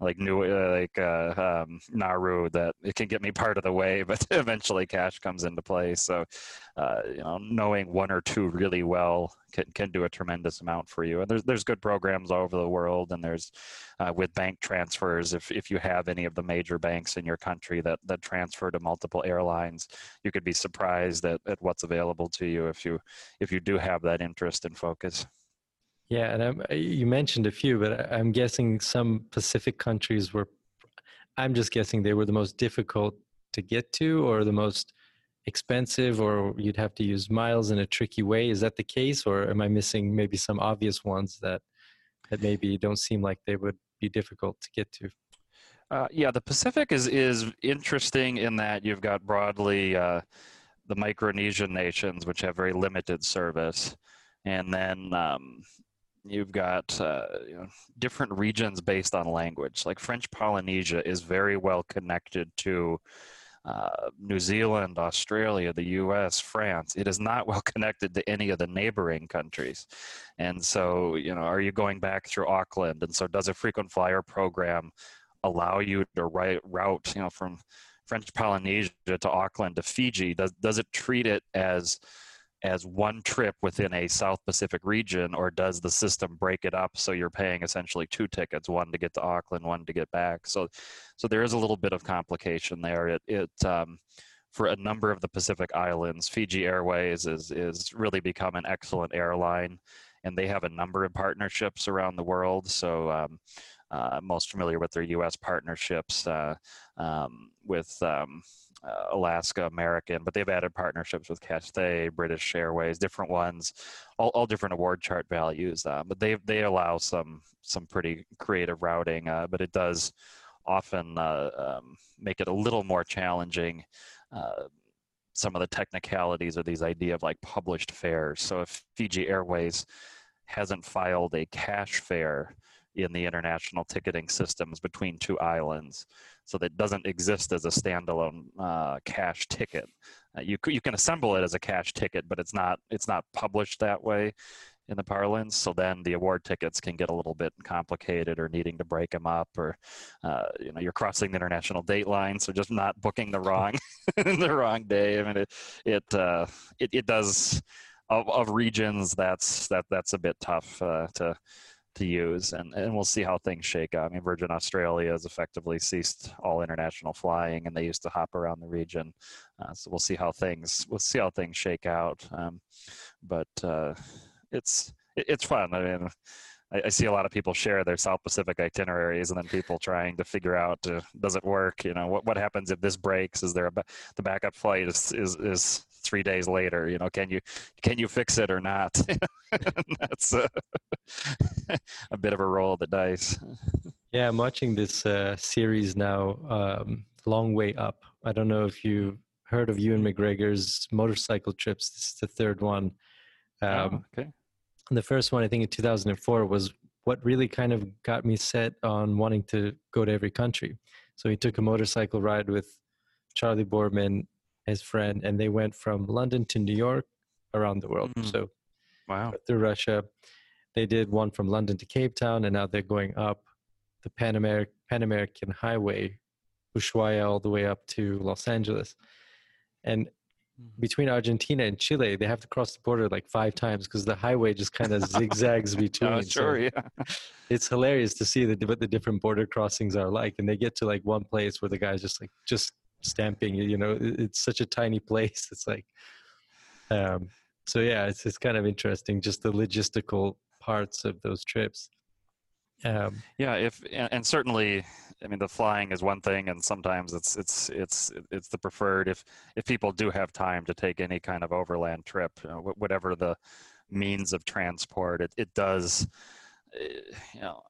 like new uh, like uh, um, Nauru that it can get me part of the way, <laughs> but eventually cash comes into play. So uh, you know, knowing one or two really well can can do a tremendous amount for you. And there's there's good programs all over the world, and there's uh, with bank transfers. If if you have any of the major banks in your country that that transfer to multiple airlines, you could be surprised at, at what's available to you if you if you do have that interest and focus. Yeah, and I'm, you mentioned a few, but I'm guessing some Pacific countries were. I'm just guessing they were the most difficult to get to, or the most expensive, or you'd have to use miles in a tricky way. Is that the case, or am I missing maybe some obvious ones that that maybe don't seem like they would be difficult to get to? Uh, yeah, the Pacific is is interesting in that you've got broadly uh, the Micronesian nations, which have very limited service, and then um, you've got uh, you know, different regions based on language. Like French Polynesia is very well connected to uh, New Zealand, Australia, the US, France. It is not <laughs> well connected to any of the neighboring countries. And so, you know, are you going back through Auckland? And so, does a frequent flyer program allow you to write, route, you know, from French Polynesia to Auckland to Fiji? Does, does it treat it as as one trip within a South Pacific region, or does the system break it up so you're paying essentially two tickets, one to get to Auckland, one to get back? So, so there is a little bit of complication there. It, it um, for a number of the Pacific Islands, Fiji Airways is is really become an excellent airline, and they have a number of partnerships around the world. So. Um, most familiar with their U.S. partnerships uh, um, with um, uh, Alaska American, but they've added partnerships with Cathay, British Airways, different ones, all, all different award chart values. Uh, but they they allow some some pretty creative routing, uh, but it does often uh, um, make it a little more challenging. Uh, some of the technicalities of these idea of like published fares. So if Fiji Airways hasn't filed a cash fare in the international ticketing systems between two islands, so that doesn't exist as a standalone uh, cash ticket. Uh, you you can assemble it as a cash ticket, but it's not it's not published that way in the parlance. So then the award tickets can get a little bit complicated, or needing to break them up, or uh, you know you're crossing the international date line, so just not booking the wrong <laughs> the wrong day. I mean it it uh, it, it does of, of regions that's that that's a bit tough uh, to to use and, and we'll see how things shake out. I mean Virgin Australia has effectively ceased all international flying and they used to hop around the region. Uh, so we'll see how things we'll see how things shake out. Um, but uh, it's it's fun. I mean I, I, see a lot of people share their South Pacific itineraries, and then people trying to figure out uh, does it work? You know, what what happens if this breaks? Is there a the backup flight is is is three days later? You know, can you can you fix it or not? <laughs> That's uh, <laughs> a bit of a roll of the dice. Yeah, I'm watching this uh, series now, um, Long Way Up. I don't know if you heard of Ewan McGregor's motorcycle trips. This is the third one. Oh, um, oh, okay the first one, I think in 2004, was what really kind of got me set on wanting to go to every country. So he took a motorcycle ride with Charlie Boorman, his friend, and they went from London to New York around the world. Mm. So wow. through Russia. They did one from London to Cape Town, and now they're going up the Pan, Pan American Highway, Ushuaia, all the way up to Los Angeles. And Mm-hmm. between Argentina and Chile, they have to cross the border like five times because the highway just kind of zigzags <laughs> between. Oh, sure, so yeah. It's hilarious to see the, what the different border crossings are like, and they get to like one place where the guy's just like just stamping. You know, it's such a tiny place. <laughs> It's like, um, so yeah, it's it's kind of interesting just the logistical parts of those trips. Um, yeah, if and certainly I mean, the flying is one thing, and sometimes it's it's it's it's the preferred if if people do have time to take any kind of overland trip, you know, whatever the means of transport, it it does, eh, you know.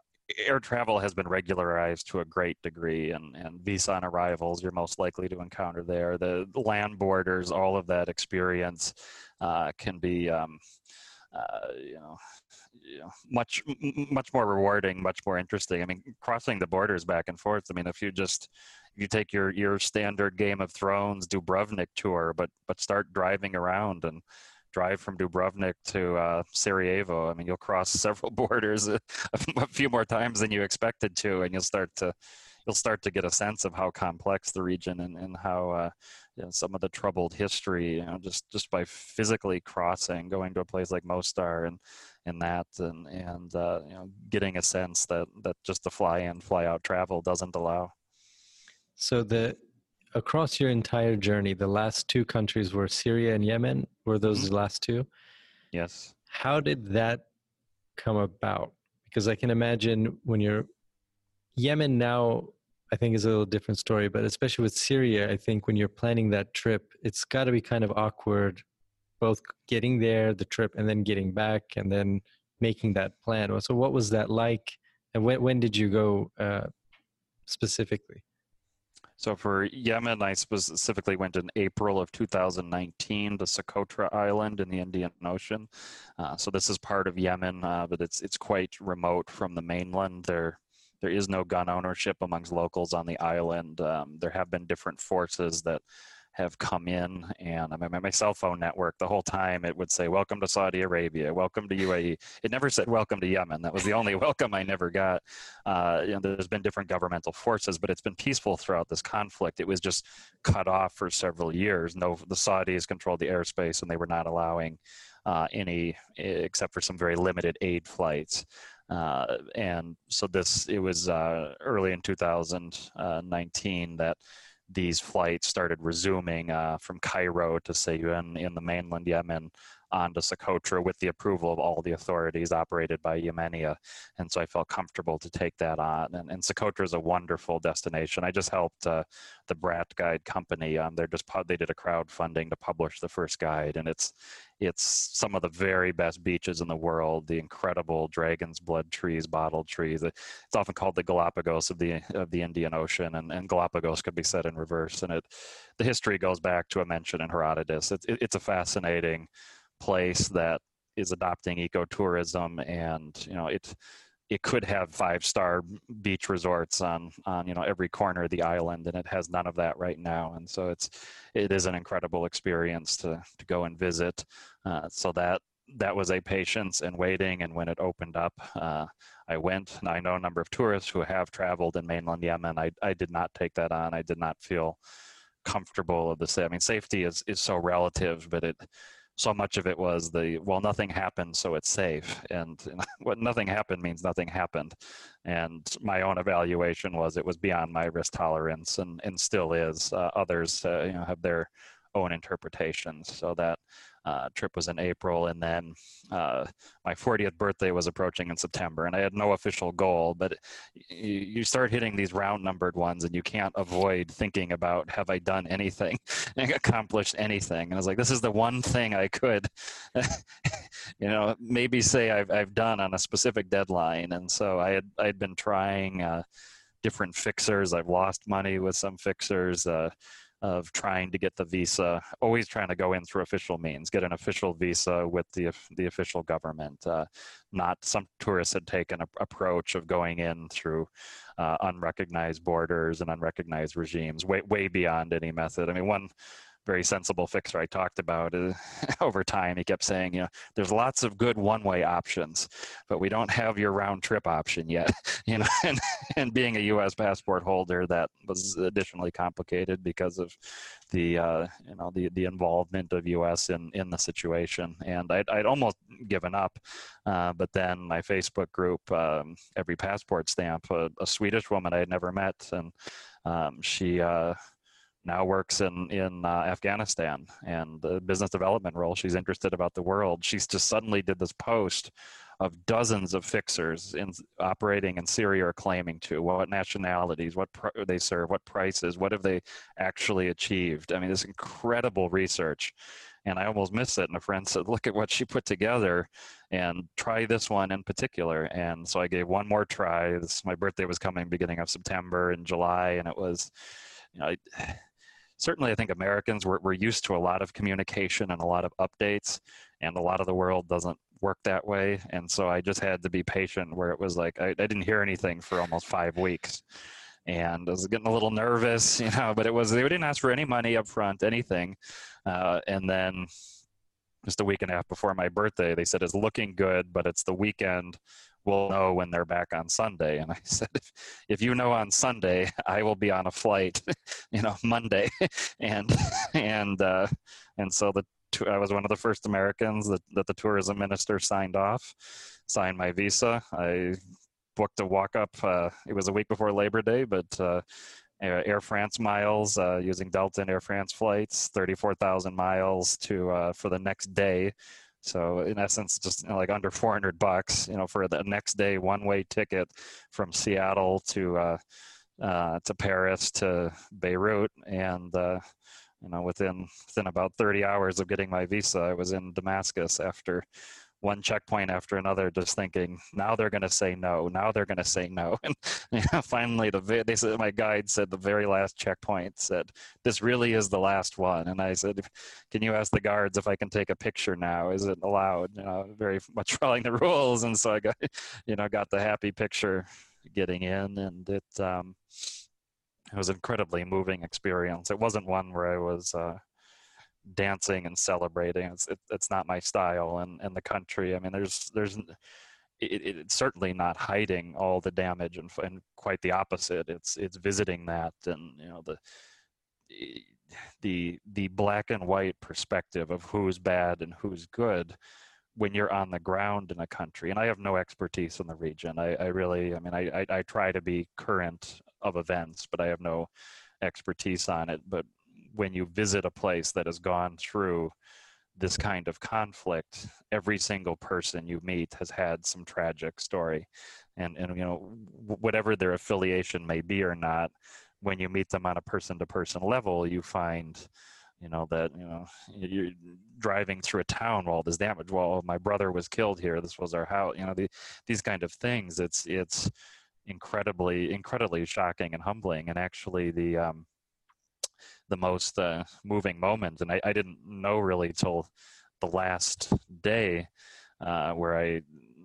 Air travel has been regularized to a great degree, and, and visa on arrivals you're most likely to encounter there. The, land borders, all of that experience uh, can be, um, uh, you know, you know, much much more rewarding, much more interesting. I mean, crossing the borders back and forth. I mean, if you just you take your your standard Game of Thrones Dubrovnik tour, but but start driving around and drive from Dubrovnik to uh, Sarajevo. I mean, you'll cross <laughs> several borders a, <laughs> a few more times than you expected to, and you'll start to you'll start to get a sense of how complex the region and, and how uh, you know, some of the troubled history, you know, just, just by physically crossing, going to a place like Mostar and, and that, and, and uh, you know, getting a sense that, that just the fly in, fly out travel doesn't allow. So the, across your entire journey, the last two countries were Syria and Yemen. Were those mm-hmm. the last two? Yes. How did that come about? Because I can imagine when you're Yemen now I think is a little different story. But especially with Syria, I think when you're planning that trip, it's got to be kind of awkward, both getting there, the trip, and then getting back, and then making that plan. So, what was that like? And when when did you go uh, specifically? So for Yemen, I specifically went in April of 2019 to Socotra Island in the Indian Ocean. Uh, so this is part of Yemen, uh, but it's it's quite remote from the mainland. There there is no gun ownership amongst locals on the island. Um, there have been different forces that have come in and I'm mean, my cell phone network the whole time it would say welcome to Saudi Arabia welcome to UAE it never said welcome to Yemen. That was the only <laughs> welcome I never got. Uh, you know, there's been different governmental forces but it's been peaceful throughout this conflict. It was just cut off for several years. No the Saudis controlled the airspace and they were not allowing uh, any except for some very limited aid flights. Uh, and so this, it was uh, early in 2019 that these flights started resuming uh, from Cairo to Sayun in the mainland Yemen onto Socotra with the approval of all the authorities operated by Yemenia. And so I felt comfortable to take that on. And, and Socotra is a wonderful destination. I just helped uh, the Bradt Guide company. Um, they're just they did a crowdfunding to publish the first guide, and it's it's some of the very best beaches in the world. The incredible dragon's blood trees, bottle trees. It's often called the Galapagos of the of the Indian Ocean, and, and Galapagos could be said in reverse. And it the history goes back to a mention in Herodotus. It's it, it's a fascinating place that is adopting ecotourism, and you know it it could have five star beach resorts on on you know every corner of the island and it has none of that right now. And so it's it is an incredible experience to to go and visit. Uh, so that that was a patience and waiting and when it opened up uh, i went and i know a number of tourists who have traveled in mainland yemen. I, I did not take that on. I did not feel comfortable of the i mean safety is is so relative but it so much of it was the well nothing happened so it's safe. And <laughs> what nothing happened means nothing happened. And my own evaluation was it was beyond my risk tolerance and and still is. Uh, others uh, you know have their own interpretations. So that uh, trip was in April, and then uh, my 40th birthday was approaching in September, and I had no official goal. But you, you start hitting these round numbered ones, and you can't avoid thinking about have I done anything, <laughs> accomplished anything? And I was like, this is the one thing I could, <laughs> you know, maybe say I've I've done on a specific deadline. And so I had I had been trying uh, different fixers. I've lost money with some fixers. Of trying to get the visa, always trying to go in through official means, get an official visa with the the official government. Uh, not some tourists had taken an approach of going in through uh, unrecognized borders and unrecognized regimes, way way beyond any method. I mean, one very sensible fixer I talked about uh, <laughs> over time. He kept saying, you know, there's lots of good one-way options, but we don't have your round trip option yet. <laughs> You know, <laughs> and, and being a U.S. passport holder, that was additionally complicated because of the uh, you know the the involvement of U.S. in in the situation. And I'd, I'd almost given up, uh, but then my Facebook group, um, every passport stamp, a, a, Swedish woman I had never met, and um, she uh, now works in in uh, Afghanistan and the business development role. She's interested about the world. She's just suddenly did this post of dozens of fixers in operating in Syria or claiming to what nationalities, what pr- they serve, what prices, what have they actually achieved. I mean, this incredible research. And I almost missed it. And a friend said, "Look at what she put together, and try this one in particular." And so I gave one more try. This my birthday was coming beginning of September and July, and it was, you know. I, certainly I think Americans we're, we're used to a lot of communication and a lot of updates and a lot of the world doesn't work that way. And so I just had to be patient where it was like I, I didn't hear anything for almost five weeks. And I was getting a little nervous <laughs> you know but it was they didn't ask for any money up front anything. Uh, and then just a week and a half before my birthday they said it's looking good but it's the weekend will know when they're back on Sunday. And I <laughs> said, if, if you know on Sunday, I will be on a flight, <laughs> you know, Monday. <laughs> and, and, uh, and so the, I was one of the first Americans that, that the tourism minister signed off, signed my visa. I booked a walk up. Uh, it was a week before Labor Day, but uh, Air France miles uh, using Delta and Air France flights, 34,000 miles to uh, for the next day so in essence, just you know, like under 400 bucks, you know, for the next day one-way ticket from Seattle to uh, uh, to Paris to Beirut, and uh, you know, within within about 30 hours of getting my visa, I was in Damascus after one checkpoint after another, just thinking, now they're going to say no. Now they're going to say no. <laughs> And you know, finally, the they said my guide said the very last checkpoint said, "This really is the last one." And I said, "Can you ask the guards if I can take a picture now? Is it allowed?" You know, very much <laughs> following the rules. And so I got, <laughs> you know, got the happy picture getting in, and it um, it was an incredibly moving experience. It wasn't one where I was. Uh, dancing and celebrating. It's it, it's not my style, and and the country. I mean, there's there's it, it's certainly not hiding all the damage, and, and quite the opposite. It's it's visiting that, and you know the eh, the the black and white perspective of who's bad and who's good when you're on the ground in a country and i have no expertise in the region i, I really i mean I, I, I try to be current of events but i have no expertise on it but when you visit a place that has gone through this kind of conflict, every single person you meet has had some tragic story, and and you know whatever their affiliation may be or not, when you meet them on a person-to-person level, you find you know that you know you're driving through a town while there's damage well my brother was killed here. This was our house you know the, these kind of things. It's it's incredibly incredibly shocking and humbling. And actually the um the most uh, moving moment and I, I didn't know really till the last day uh, where i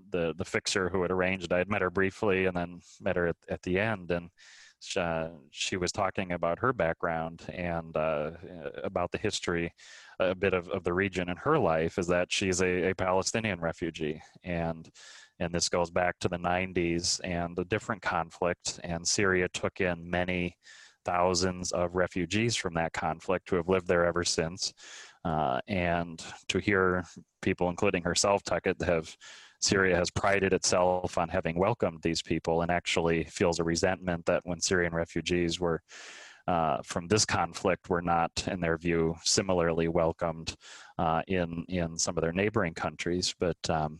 the the fixer who had arranged i had met her briefly and then met her at, at the end and uh, she was talking about her background and uh, about the history a bit of, of the region in her life is that she's a, a Palestinian refugee and and this goes back to the 90s and a different conflict and Syria took in many thousands of refugees from that conflict who have lived there ever since uh, and to hear people including herself Tuckett have Syria has prided itself on having welcomed these people and actually feels a resentment that when Syrian refugees were uh, from this conflict were not, in their view, similarly welcomed uh, in in some of their neighboring countries. But um,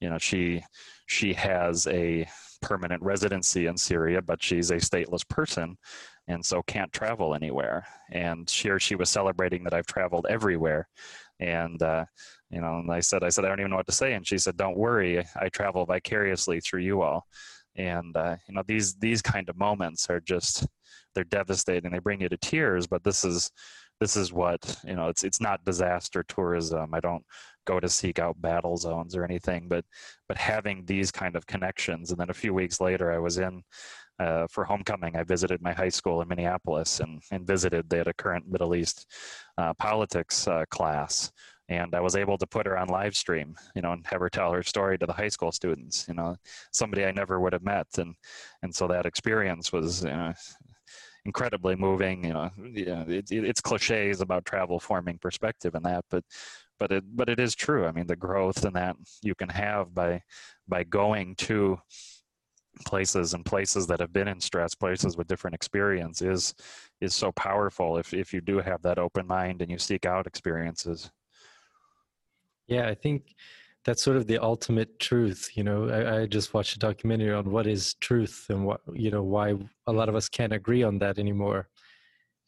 you know, she she has a permanent residency in Syria, but she's a stateless person, and so can't travel anywhere. And she or she was celebrating that I've traveled everywhere, and uh, you know and i said i said i don't even know what to say. And she said don't worry i travel vicariously through you all. And uh, you know these these kind of moments are just they're devastating. They bring you to tears but this is this is what you know it's it's not disaster tourism. I don't go to seek out battle zones or anything but but having these kind of connections. And then a few weeks later i was in uh, for homecoming i visited my high school in minneapolis and and visited they had a current middle east uh, politics uh, class and I was able to put her on live stream, you know, and have her tell her story to the high school students, you know, somebody I never would have met, and and so that experience was you know, incredibly moving. You know, it, it, it's cliches about travel forming perspective and that, but but it but it is true. I mean, the growth and that you can have by by going to places and places that have been in stress places with different experience is is so powerful if if you do have that open mind and you seek out experiences yeah, I think that's sort of the ultimate truth. You know, I, I, just watched a documentary on what is truth and what you know why a lot of us can't agree on that anymore.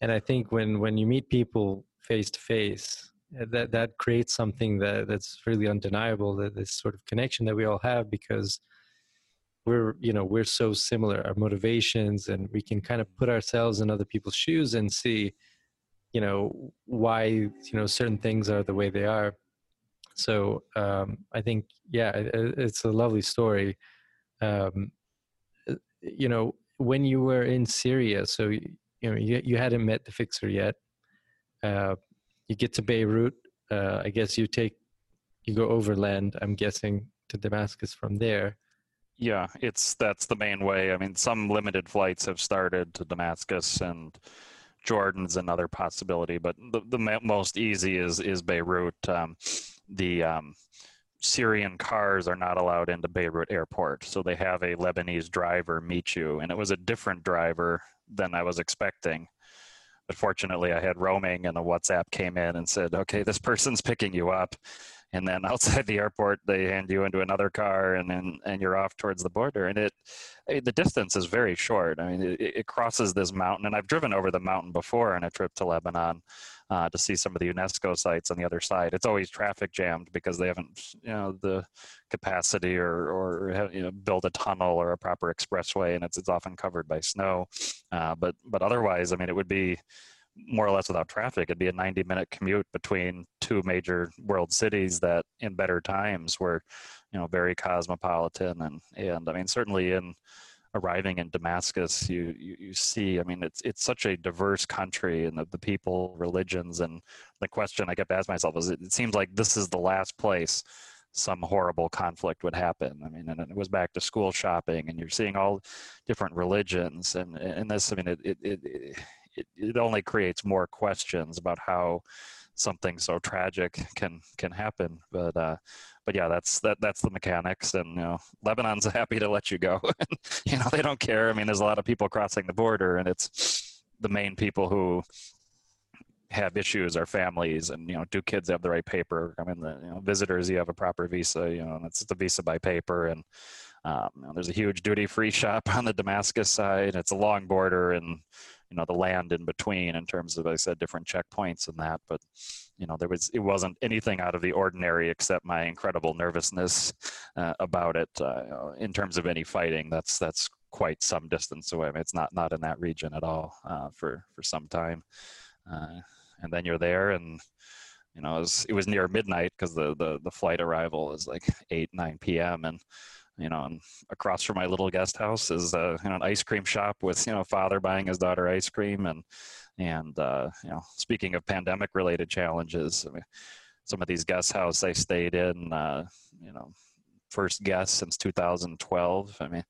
And I think when when you meet people face to face, that that creates something that that's really undeniable. That this sort of connection that we all have because we're you know we're so similar our motivations and we can kind of put ourselves in other people's shoes and see you know why you know certain things are the way they are so um, I think, yeah, it, it's a lovely story. Um, uh, you know, when you were in Syria, so you, know you, you hadn't met the fixer yet. Uh, you get to Beirut. Uh, I guess you take you go overland. I'm guessing to Damascus from there. Yeah, it's that's the main way. I mean, some limited flights have started to Damascus and Jordan's another possibility, but the, the most easy is is Beirut. Um, the um, Syrian cars are not allowed into Beirut airport, so they have a Lebanese driver meet you, and it was a different driver than I was expecting. But fortunately, I had roaming, and a WhatsApp came in and said, "Okay, this person's picking you up." And then <laughs> outside the airport, they hand you into another car, and then and you're off towards the border. And it, the distance is very short. I mean, it, it crosses this mountain, and I've driven over the mountain before on a trip to Lebanon uh, to see some of the UNESCO sites on the other side. It's always traffic jammed because they haven't, you know, the capacity or or you know build a tunnel or a proper expressway, and it's it's often covered by snow. Uh, but but otherwise, I mean, it would be more or less without traffic. It'd be a 90 minute commute between two major world cities that in better times were, you know, very cosmopolitan and and I mean certainly in arriving in Damascus, you, you, you see, I mean, it's it's such a diverse country and the, the people, religions, and the question I kept asking myself is, it, it seems like this is the last place some horrible conflict would happen. I mean, and it was back to school shopping, and you're seeing all different religions, and and this, I mean, it it it, it, it only creates more questions about how something so tragic can can happen. But uh, but yeah, that's that that's the mechanics, and you know, Lebanon's <laughs> happy to let you go. <laughs> you know, they don't care. I mean, there's a lot of people crossing the border, and it's the main people who have issues are families and you know do kids have the right paper i mean the you know, visitors you have a proper visa you know it's, a visa by paper and um, you know, there's a huge duty free <laughs> shop on the damascus side it's a long border and you know the land in between in terms of like i said different checkpoints and that but you know there was it wasn't anything out of the ordinary except my incredible nervousness uh, about it uh, in terms of any fighting that's that's quite some distance away. I mean, it's not not in that region at all uh, for for some time uh, and then you're there and you know it was, it was near midnight because the, the the flight arrival is like 8 9 p.m and you know, and across from my little guest house is uh, you know, an ice cream shop with you know father buying his daughter ice cream, and and uh, you know, speaking of pandemic related challenges, I mean, some of these guest houses I stayed in, uh, you know, first guest since 2012. I mean,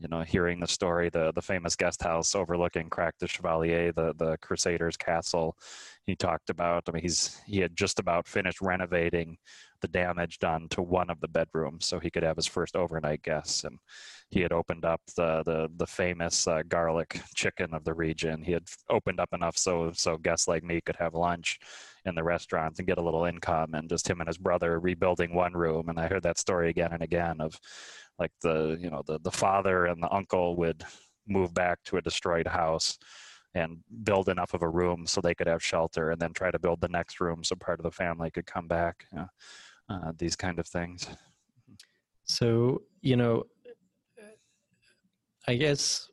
you know, hearing the story, the the famous guest house overlooking Crac des Chevaliers, the the Crusaders castle, he talked about. I mean, he's he had just about finished renovating the damage done to one of the bedrooms so he could have his first overnight guests. And he had opened up the the, the famous uh, garlic chicken of the region. He had opened up enough so so guests like me could have lunch in the restaurant and get a little income. And just him and his brother rebuilding one room. And I heard that story again and again of like the you know the the father and the uncle would move back to a destroyed house and build enough of a room so they could have shelter and then try to build the next room so part of the family could come back know uh, these kind of things. So, you know, I guess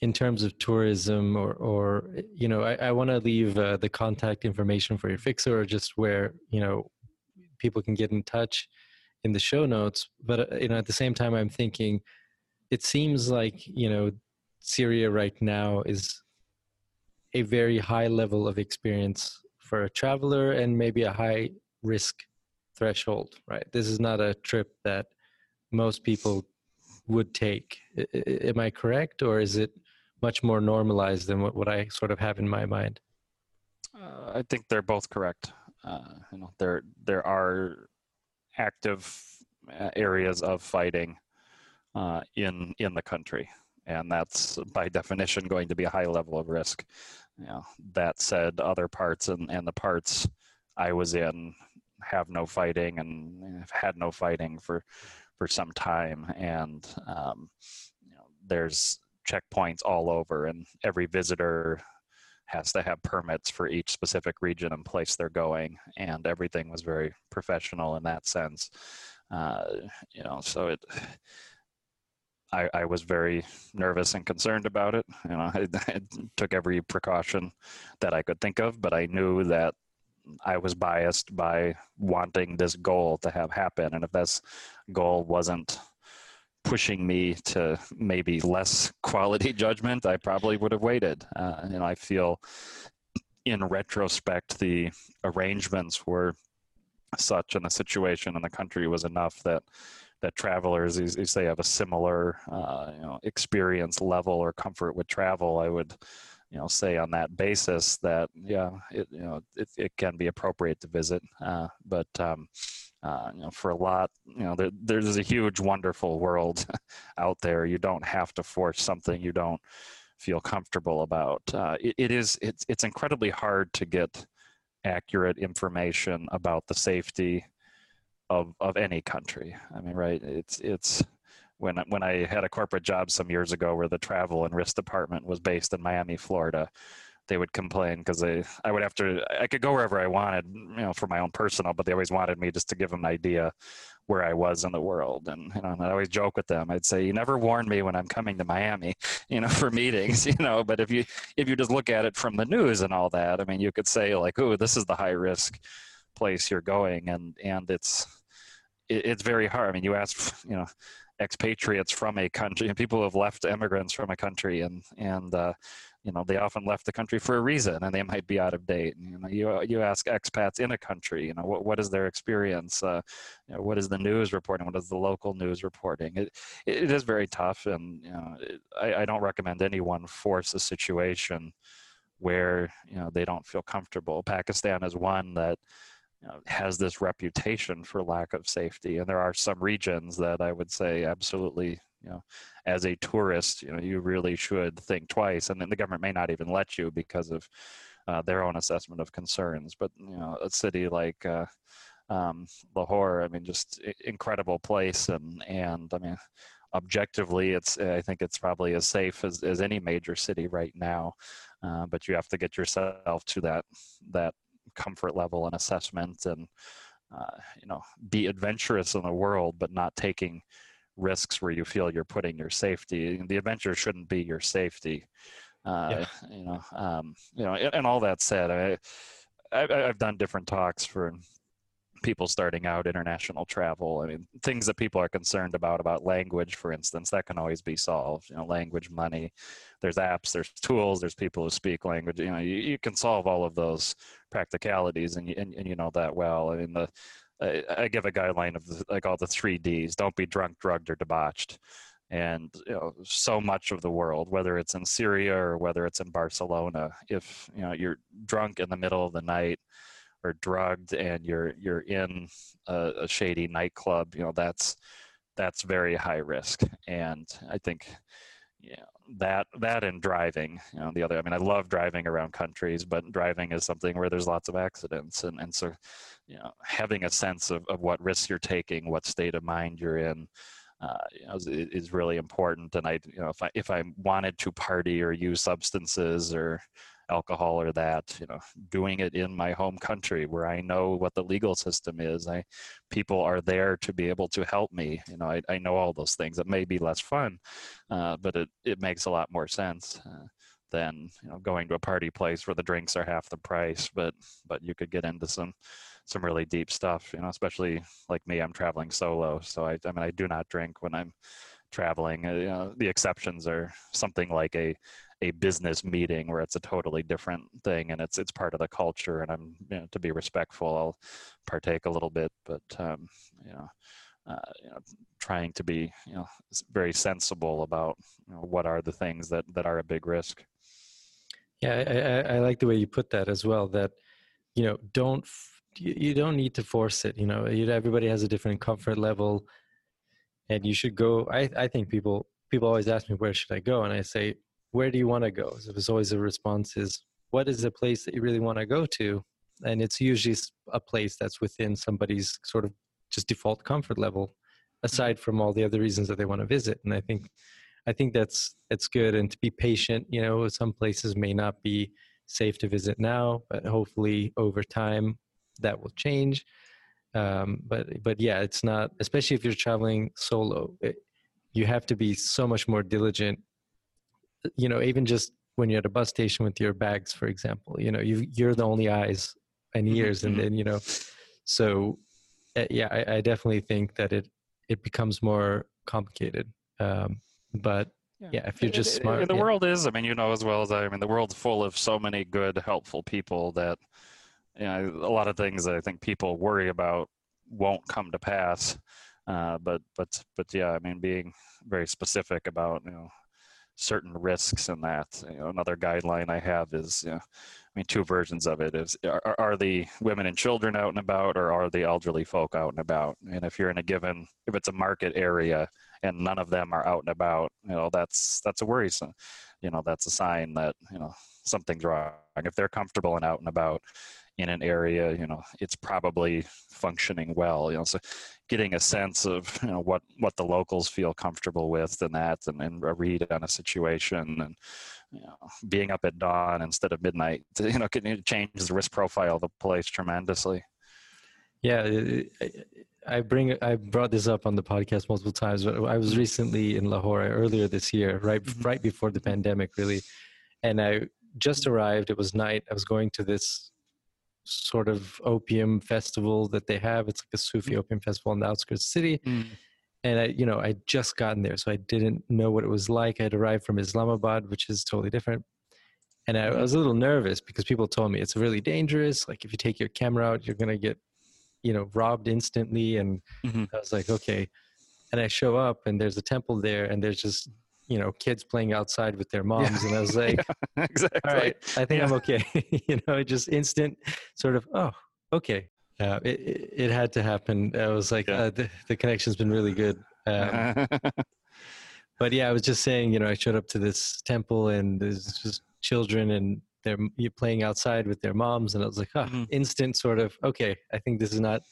in terms of tourism or, or you know, I, I want to leave uh, the contact information for your fixer or just where, you know, people can get in touch in the show notes. But, uh, you know, at the same time, I'm thinking it seems like, you know, Syria right now is a very high level of experience for a traveler and maybe a high risk threshold, right? This is not a trip that most people would take. I, am I correct, or is it much more normalized than what, what I sort of have in my mind? Uh, I think they're both correct. Uh, you know, there there are active uh, areas of fighting uh, in in the country, and that's by definition going to be a high level of risk. You know, that said, other parts and, and the parts I was in have no fighting and have had no fighting for for some time. And um, you know, there's checkpoints all over and every visitor has to have permits for each specific region and place they're going. And everything was very professional in that sense. Uh, you know so it I, I was very nervous and concerned about it. You know, <laughs> I, I, took every precaution that I could think of, but I knew that I was biased by wanting this goal to have happen. And if this goal wasn't pushing me to maybe less <laughs> quality judgment, I probably would have waited. Uh, and I feel in retrospect, the arrangements were such and the situation in the country was enough that that travelers, you say, have a similar uh, you know, experience level or comfort with travel, I would you know say on that basis that yeah it you know it, it can be appropriate to visit uh, but um, uh, you know for a lot you know there, there's a huge wonderful world <laughs> out there. You don't have to force something you don't feel comfortable about. Uh, it, it is it's, it's incredibly hard to get accurate information about the safety of of any country. I mean right it's it's when when I had a corporate job some years ago where the travel and risk department was based in Miami, Florida, they would complain because they I would have to I could go wherever I wanted, you know, for my own personal, but they always wanted me just to give them an idea where I was in the world. And you know, and I always joke with them. I'd say, "You never warn me when I'm coming to Miami, <laughs> you know, for meetings, <laughs> you know." But if you if you just look at it from the news and all that, I mean, you could say like, "Oh, this is the high risk place you're going," and and it's it, it's very hard. I mean, you ask, <laughs> you know expatriates from a country and people who have left immigrants from a country and and uh, you know they often left the country for a reason and they might be out of date you know you, you ask expats in a country you know what, what is their experience uh, you know, what is the news reporting what is the local news reporting? It, it is very tough and you know it, I, I don't recommend anyone force a situation where you know they don't feel comfortable. Pakistan is one that know, has this reputation for lack of safety. And there are some regions that I would say absolutely, you know, as a tourist, you know, you really should think twice. And then the government may not even let you because of uh, their own assessment of concerns. But you know, a city like uh, um, Lahore, I mean, just incredible place, and and I mean, objectively, it's I think it's probably as safe as, as any major city right now. Uh, but you have to get yourself to that that comfort level and assessment, and uh, you know, be adventurous in the world, but not taking risks where you feel you're putting your safety. The adventure shouldn't be your safety. Uh, yeah. You know, um, you know, and, and, all that said, I, I, I've done different talks for people starting out international travel. I mean, things that people are concerned about, about language, for instance, that can always be solved. You know, language, money. There's apps, there's tools, there's people who speak language. You know, you, you can solve all of those practicalities, and you, and, and you know that well. I mean, the I, I give a guideline of the, like all the three Ds: don't be drunk, drugged, or debauched. And you know, so much of the world, whether it's in Syria or whether it's in Barcelona, if you know you're drunk in the middle of the night or drugged and you're you're in a, a shady nightclub, you know that's that's very high risk. And I think yeah, that that and driving you know the other i mean i love driving around countries but driving is something where there's lots of accidents and and so you know having a sense of, of what risks you're taking what state of mind you're in uh, you know, is, is, really important and i you know if i if i wanted to party or use substances or alcohol or that you know doing it in my home country where i know what the legal system is. I people are there to be able to help me you know i, I know all those things. It may be less fun uh, but it, it makes a lot more sense uh, than you know going to a party place where the drinks are half the price but but you could get into some some really deep stuff you know especially like me i'm traveling solo so i, I mean i do not drink when i'm traveling. Uh, you know, the exceptions are something like a a business meeting where it's a totally different thing and it's it's part of the culture and I'm you know, to be respectful I'll partake a little bit but um, you know uh, you know, trying to be, you know, very sensible about you know, what are the things that, that are a big risk. Yeah, I, I, like the way you put that as well. That you know, don't you don't need to force it. You know, everybody has a different comfort level, and you should go. I I think people people always ask me where should I go, and I say where do you want to go? So there's always a response is, what is a place that you really want to go to? And it's usually a place that's within somebody's sort of just default comfort level, aside from all the other reasons that they want to visit. And I think, I think that's that's good. And to be patient, you know, some places may not be safe to visit now, but hopefully over time that will change. Um, but but yeah, it's not, especially if you're traveling solo. It, you have to be so much more diligent you know even just when you're at a bus station with your bags for example you know you you're the only eyes and mm-hmm, ears and mm-hmm. then you know so uh, yeah I, I, definitely think that it it becomes more complicated um, but yeah. yeah. if you're just smart the yeah. world is i mean you know as well as i, I mean the world's full of so many good helpful people that you know a lot of things that i think people worry about won't come to pass uh, but but but yeah i mean being very specific about you know certain risks in that. You know, another guideline I have is, you know, I mean, two versions of it is: are, are, the women and children out and about, or are the elderly folk out and about? And if you're in a given, if it's a market area and none of them are out and about, you know, that's that's a worrisome. You know, that's a sign that you know something's wrong. If they're comfortable and out and about, in an area, you know, it's probably functioning well. You know, so getting a sense of you know what what the locals feel comfortable with and that, and, and a read on a situation, and you know, being up at dawn instead of midnight, <laughs> you know, can change the risk profile of the place tremendously. Yeah, I bring I brought this up on the podcast multiple times. I was recently in Lahore earlier this year, right mm-hmm. right before the pandemic, really, and I just arrived. It was night. I was going to this sort of opium festival that they have. It's like a Sufi mm. opium festival in the outskirts of the city. Mm. And I, you know, I just gotten there, so I didn't know what it was like. I had arrived from Islamabad, which is totally different. And I, I was a little nervous because people told me it's really dangerous. Like if you take your camera out, you're gonna get, you know, robbed instantly. And mm-hmm. I was like, okay. And I show up, and there's a temple there, and there's just you know kids playing outside with their moms yeah. and i was <laughs> like yeah, <laughs> exactly all right i think yeah. i'm okay <laughs> you know just instant sort of oh okay uh, it, it, it, had to happen i was like uh, the, the connection's been really good um, but yeah i was just saying you know i showed up to this temple and there's just children and their you playing outside with their moms, and I was like, oh, mm-hmm. instant sort of okay. I think this is not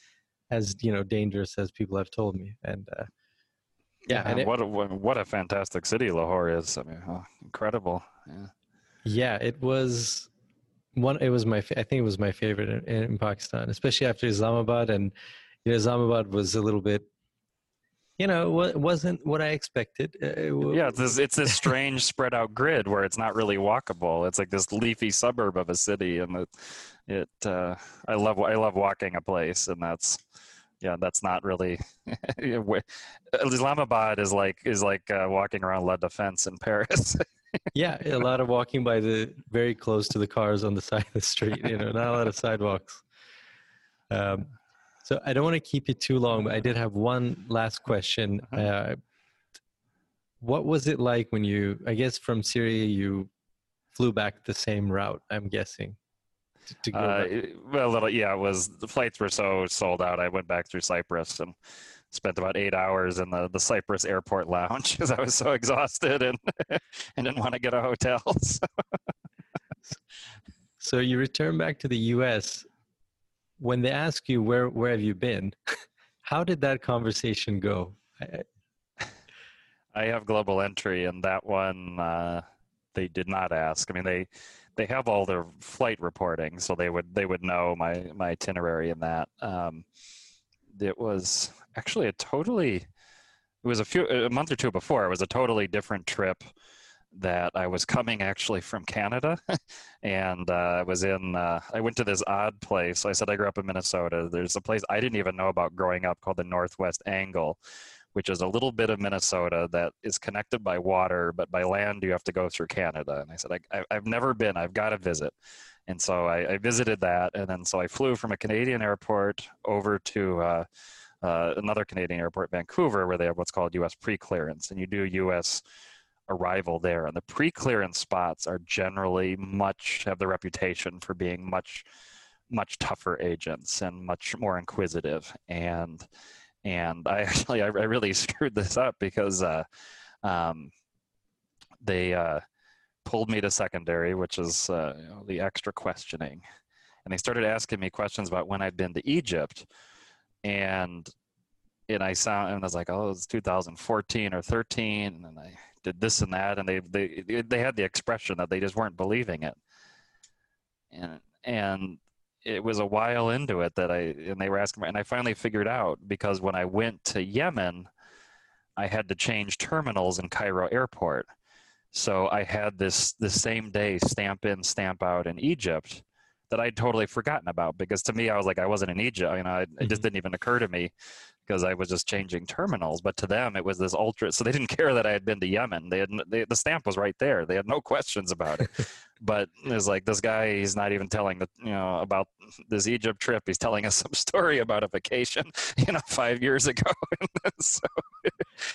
as you know dangerous as people have told me, and uh, yeah, and it, what a, what a fantastic city Lahore is. I mean, oh, incredible. Yeah. Yeah, it was one. It was my. I think it was my favorite in, in Pakistan, especially after Islamabad, and you know, Islamabad was a little bit you know, it wasn't what I expected. Uh, yeah, it's this, it's this strange spread out grid where it's not really walkable. It's like this leafy suburb of a city, and it, it uh, I love I love walking a place, and that's yeah, that's not really. <laughs> Islamabad is like is like uh, walking around La Défense in Paris. <laughs> yeah, a lot of walking by the very close to the cars on the <laughs> side of the street. You know, not a lot of sidewalks. Um, so I don't want to keep you too long, but I did have one last question. Uh-huh. Uh, what was it like when you, I guess from Syria, you flew back the same route, I'm guessing? To, to go uh, well, little, yeah, it was the flights were so sold out. I went back through Cyprus and spent about eight hours in the, the Cyprus airport lounge <laughs> because I was so exhausted and, <laughs> and didn't want to get a hotel. <laughs> So. so you return back to the U.S when they ask you where where have you been, how did that conversation go? I have global entry, and that one uh, they did not ask. I mean, they they have all their flight reporting, so they would they would know my my itinerary in that. Um, it was actually a totally it was a few a month or two before. It was a totally different trip that I was coming actually from Canada, <laughs> and uh, I was in. Uh, I went to this odd place. I said I grew up in Minnesota. There's a place I didn't even know about growing up called the Northwest Angle, which is a little bit of Minnesota that is connected by water, but by land you have to go through Canada. And I said I, have never been. I've got to visit. And so I, I, visited that, and then so I flew from a Canadian airport over to. Uh, uh, another Canadian airport, Vancouver, where they have what's called U.S. pre-clearance, and you do U.S arrival there. And the pre-clearance spots are generally much have the reputation for being much much tougher agents and much more inquisitive. And and I <laughs> actually I, really <laughs> screwed this up because uh, um, they uh, pulled me to secondary, which is uh, you know, the extra questioning, and they started asking me questions about when I'd been to Egypt, and and I sound and I was like, oh, it's 2014 or 13, and I did this and that, and they they they had the expression that they just weren't believing it, and and it was a while into it that I and they were asking me, and I finally figured out because when I went to Yemen, I had to change terminals in Cairo airport, so I had this the same day stamp in stamp out in Egypt that I'd totally forgotten about because to me I was like I wasn't in Egypt you know it, it just mm-hmm. didn't even occur to me because I was just changing terminals. But to them, it was this ultra. So they didn't <laughs> care that I had been to Yemen. They had they, the stamp was right there. They had no <laughs> questions about it. <laughs> but it's like this guy. He's not even telling the you know about this Egypt trip. He's telling us some story about a vacation, you know, five years ago. so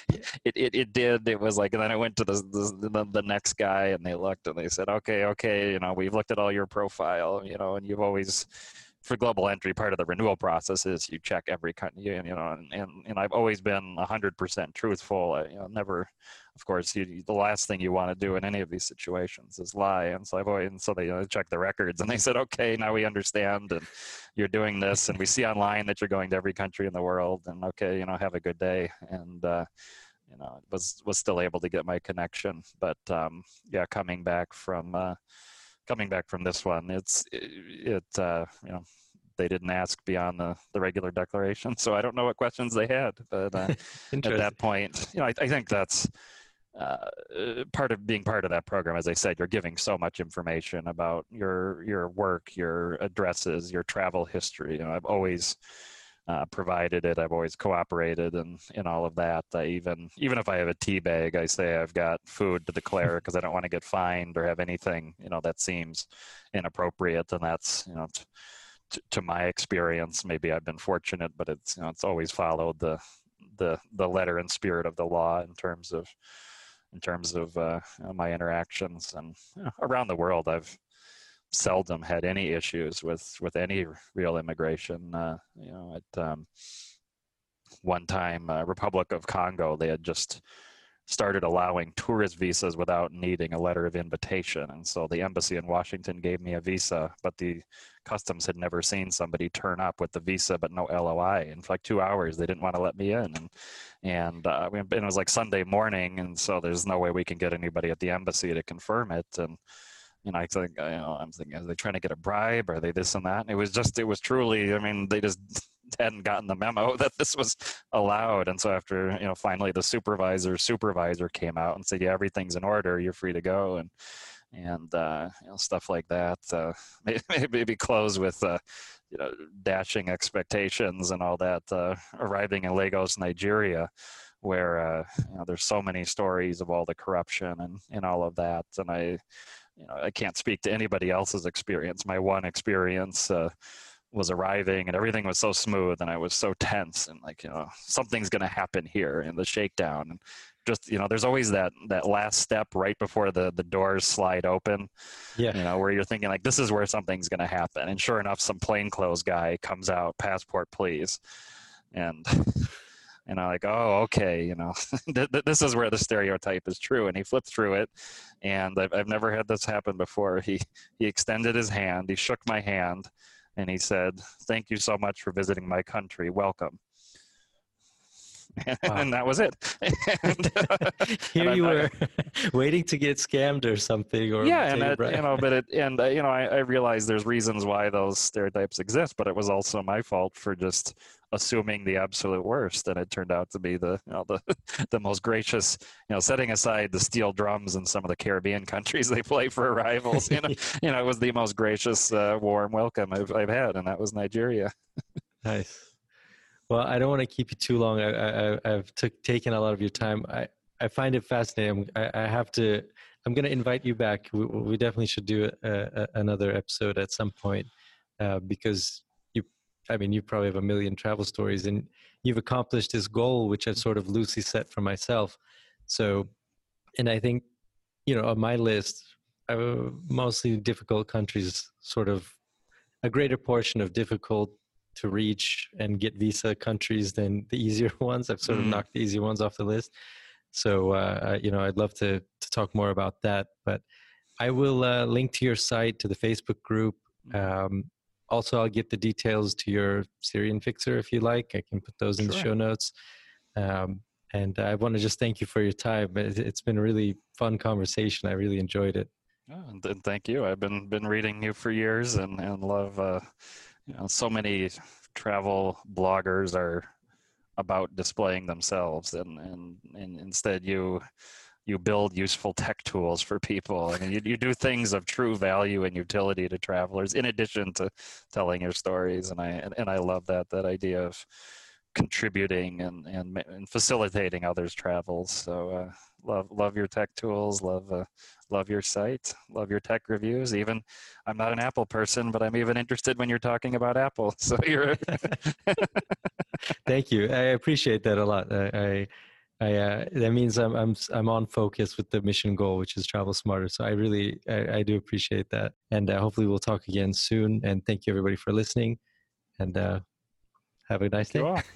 it, it it did. It was like, and then I went to the, the the next guy, and they looked and they said, okay, okay, you know, we've looked at all your profile, you know, and you've always for global entry, part of the renewal process is you check every country, you know, and, and, and I've always been 100% truthful. I, you know, never, of course, you, the last thing you want to do in any of these situations is lie. And so I've always, and so they you know, checked the records and they said, okay, now we understand and you're doing this and we see online that you're going to every country in the world and okay, you know, have a good day. And, uh, you know, was, was still able to get my connection, but, um, yeah, coming back from, uh, coming back from this one, it's it, it uh, you know they didn't ask beyond the, the regular declaration, <laughs> so I don't know what questions they had. But uh, <laughs> at that point, you know, I, I think that's uh, part of being part of that program. As I said, you're giving so much information about your your work, your addresses, your travel history. You know, I've always uh, provided it. I've always cooperated and in all of that. I even even if I have a tea bag, I say I've got food to declare because I don't want to get fined or have anything you know that seems inappropriate. And that's you know. T- to my experience, maybe I've been fortunate, but it's you know it's always followed the the the letter and spirit of the law in terms of in terms of uh, my interactions and around the world. I've seldom had any issues with with any real immigration. Uh, you know, at um, one time, uh, Republic of Congo, they had just started allowing tourist visas without needing a letter of invitation. And so the embassy in Washington gave me a visa, but the customs had never seen somebody turn up with the visa but no LOI. And for like two hours, they didn't want to let me in. And and, uh, and it was like Sunday morning, and so there's no way we can get anybody at the embassy to confirm it. And you know, you know, I'm thinking, are they trying to get a bribe? Are they this and that? And it was just, it was truly, I mean, they just <laughs> hadn't gotten the memo <laughs> that this was allowed. And so after, you know, finally the supervisor supervisor came out and said, yeah, everything's in order. You're free to go. And, and, uh, you know, stuff like that. Uh, <laughs> maybe, maybe close with, uh, you know, dashing expectations and all that, uh, arriving in Lagos, Nigeria, where, uh, you know, there's so many stories of all the corruption and, and all of that. And I, you know, I can't speak to anybody else's experience. My one experience, uh, was arriving and everything was so smooth and I was so tense and like, you know, something's going to happen here in the shakedown. And just, you know, there's always that, that last step right before the, the doors slide open, yeah. you know, where you're thinking like, this is where something's going to happen. And sure enough, some plainclothes guy comes out, passport, please. And, and I'm like, oh, okay, you know, <laughs> this is where the stereotype is true. And he flipped through it, and I've, I've never had this happen before. He he extended his hand, he shook my hand, and he said, "Thank you so much for visiting my country. Welcome." <laughs> Wow. and that was it. <laughs> and, uh, Here and you I, were waiting to get scammed or something, or yeah, and you know, but it and uh, you know, I, I realized there's reasons why those stereotypes exist, but it was also my fault for just assuming the absolute worst, and it turned out to be the you know the <laughs> the most gracious. You know, setting aside the steel drums in some of the Caribbean <laughs> countries they play for arrivals, you know, <laughs> you know, it was the most gracious, uh, warm welcome I've I've had, and that was Nigeria. nice. Well, I don't want to keep you too long. I, I, have took, taken a lot of your time. I, I find it fascinating. I, I have to. I'm going to invite you back. We, we definitely should do a, a, another episode at some point uh, because I mean, you probably have a million travel stories, and you've accomplished this goal, which I've sort of loosely set for myself. So, and I think, you know, on my list, uh, mostly difficult countries, sort of a greater portion of difficult to reach and get visa countries than the easier <laughs> ones. I've sort of mm. knocked the easy ones off the list. So, uh, you know, I'd love to to talk more about that. But I will uh, link to your site to the Facebook group. Mm. Um, also, I'll get the details to your Syrian fixer if you like. I can put those in sure. the show notes. Um, and I want to just thank you for your time. It's been a really fun conversation. I really enjoyed it. Oh, and thank you. I've been been reading you for years and and love. Uh, you know, so many travel bloggers are about displaying themselves, and and and instead you you build useful tech tools for people. and you, you do things of true value and utility to travelers in addition to telling your stories. And I, and, and I love that, that idea of contributing and, and, and facilitating others' travels. So, uh, love, love your tech tools, love, uh, love your site, love your tech reviews. Even I'm not an Apple person, but I'm even interested when you're talking about Apple. <laughs> So you're. <laughs> Thank you. I appreciate that a lot. I, I I, uh, that means I'm, I'm I'm on focus with the mission goal, which is travel smarter. So I really I, I do appreciate that, and uh, hopefully we'll talk again soon. And thank you everybody for listening, and uh, have a nice day. <laughs>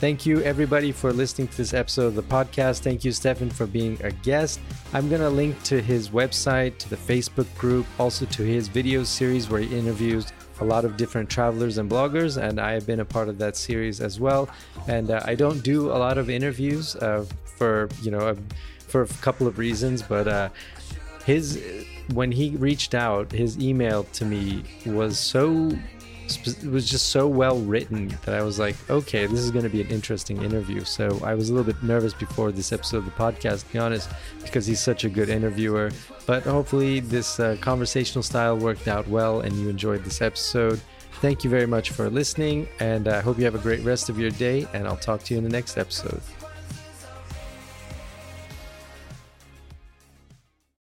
Thank you, everybody, for listening to this episode of the podcast. Thank you, Stefan, for being a guest. I'm going to link to his website, to the Facebook group, also to his video series where he interviews a lot of different travelers and bloggers, and I have been a part of that series as well. And uh, I don't do a lot of interviews uh, for you know for a couple of reasons, but uh, his when he reached out, his email to me was so it was just so well written that I was like, okay, this is going to be an interesting interview. So I was a little bit nervous before this episode of the podcast, to be honest, because he's such a good interviewer. But hopefully, this uh, conversational style worked out well and you enjoyed this episode. Thank you very much for listening, and I hope you have a great rest of your day. And I'll talk to you in the next episode.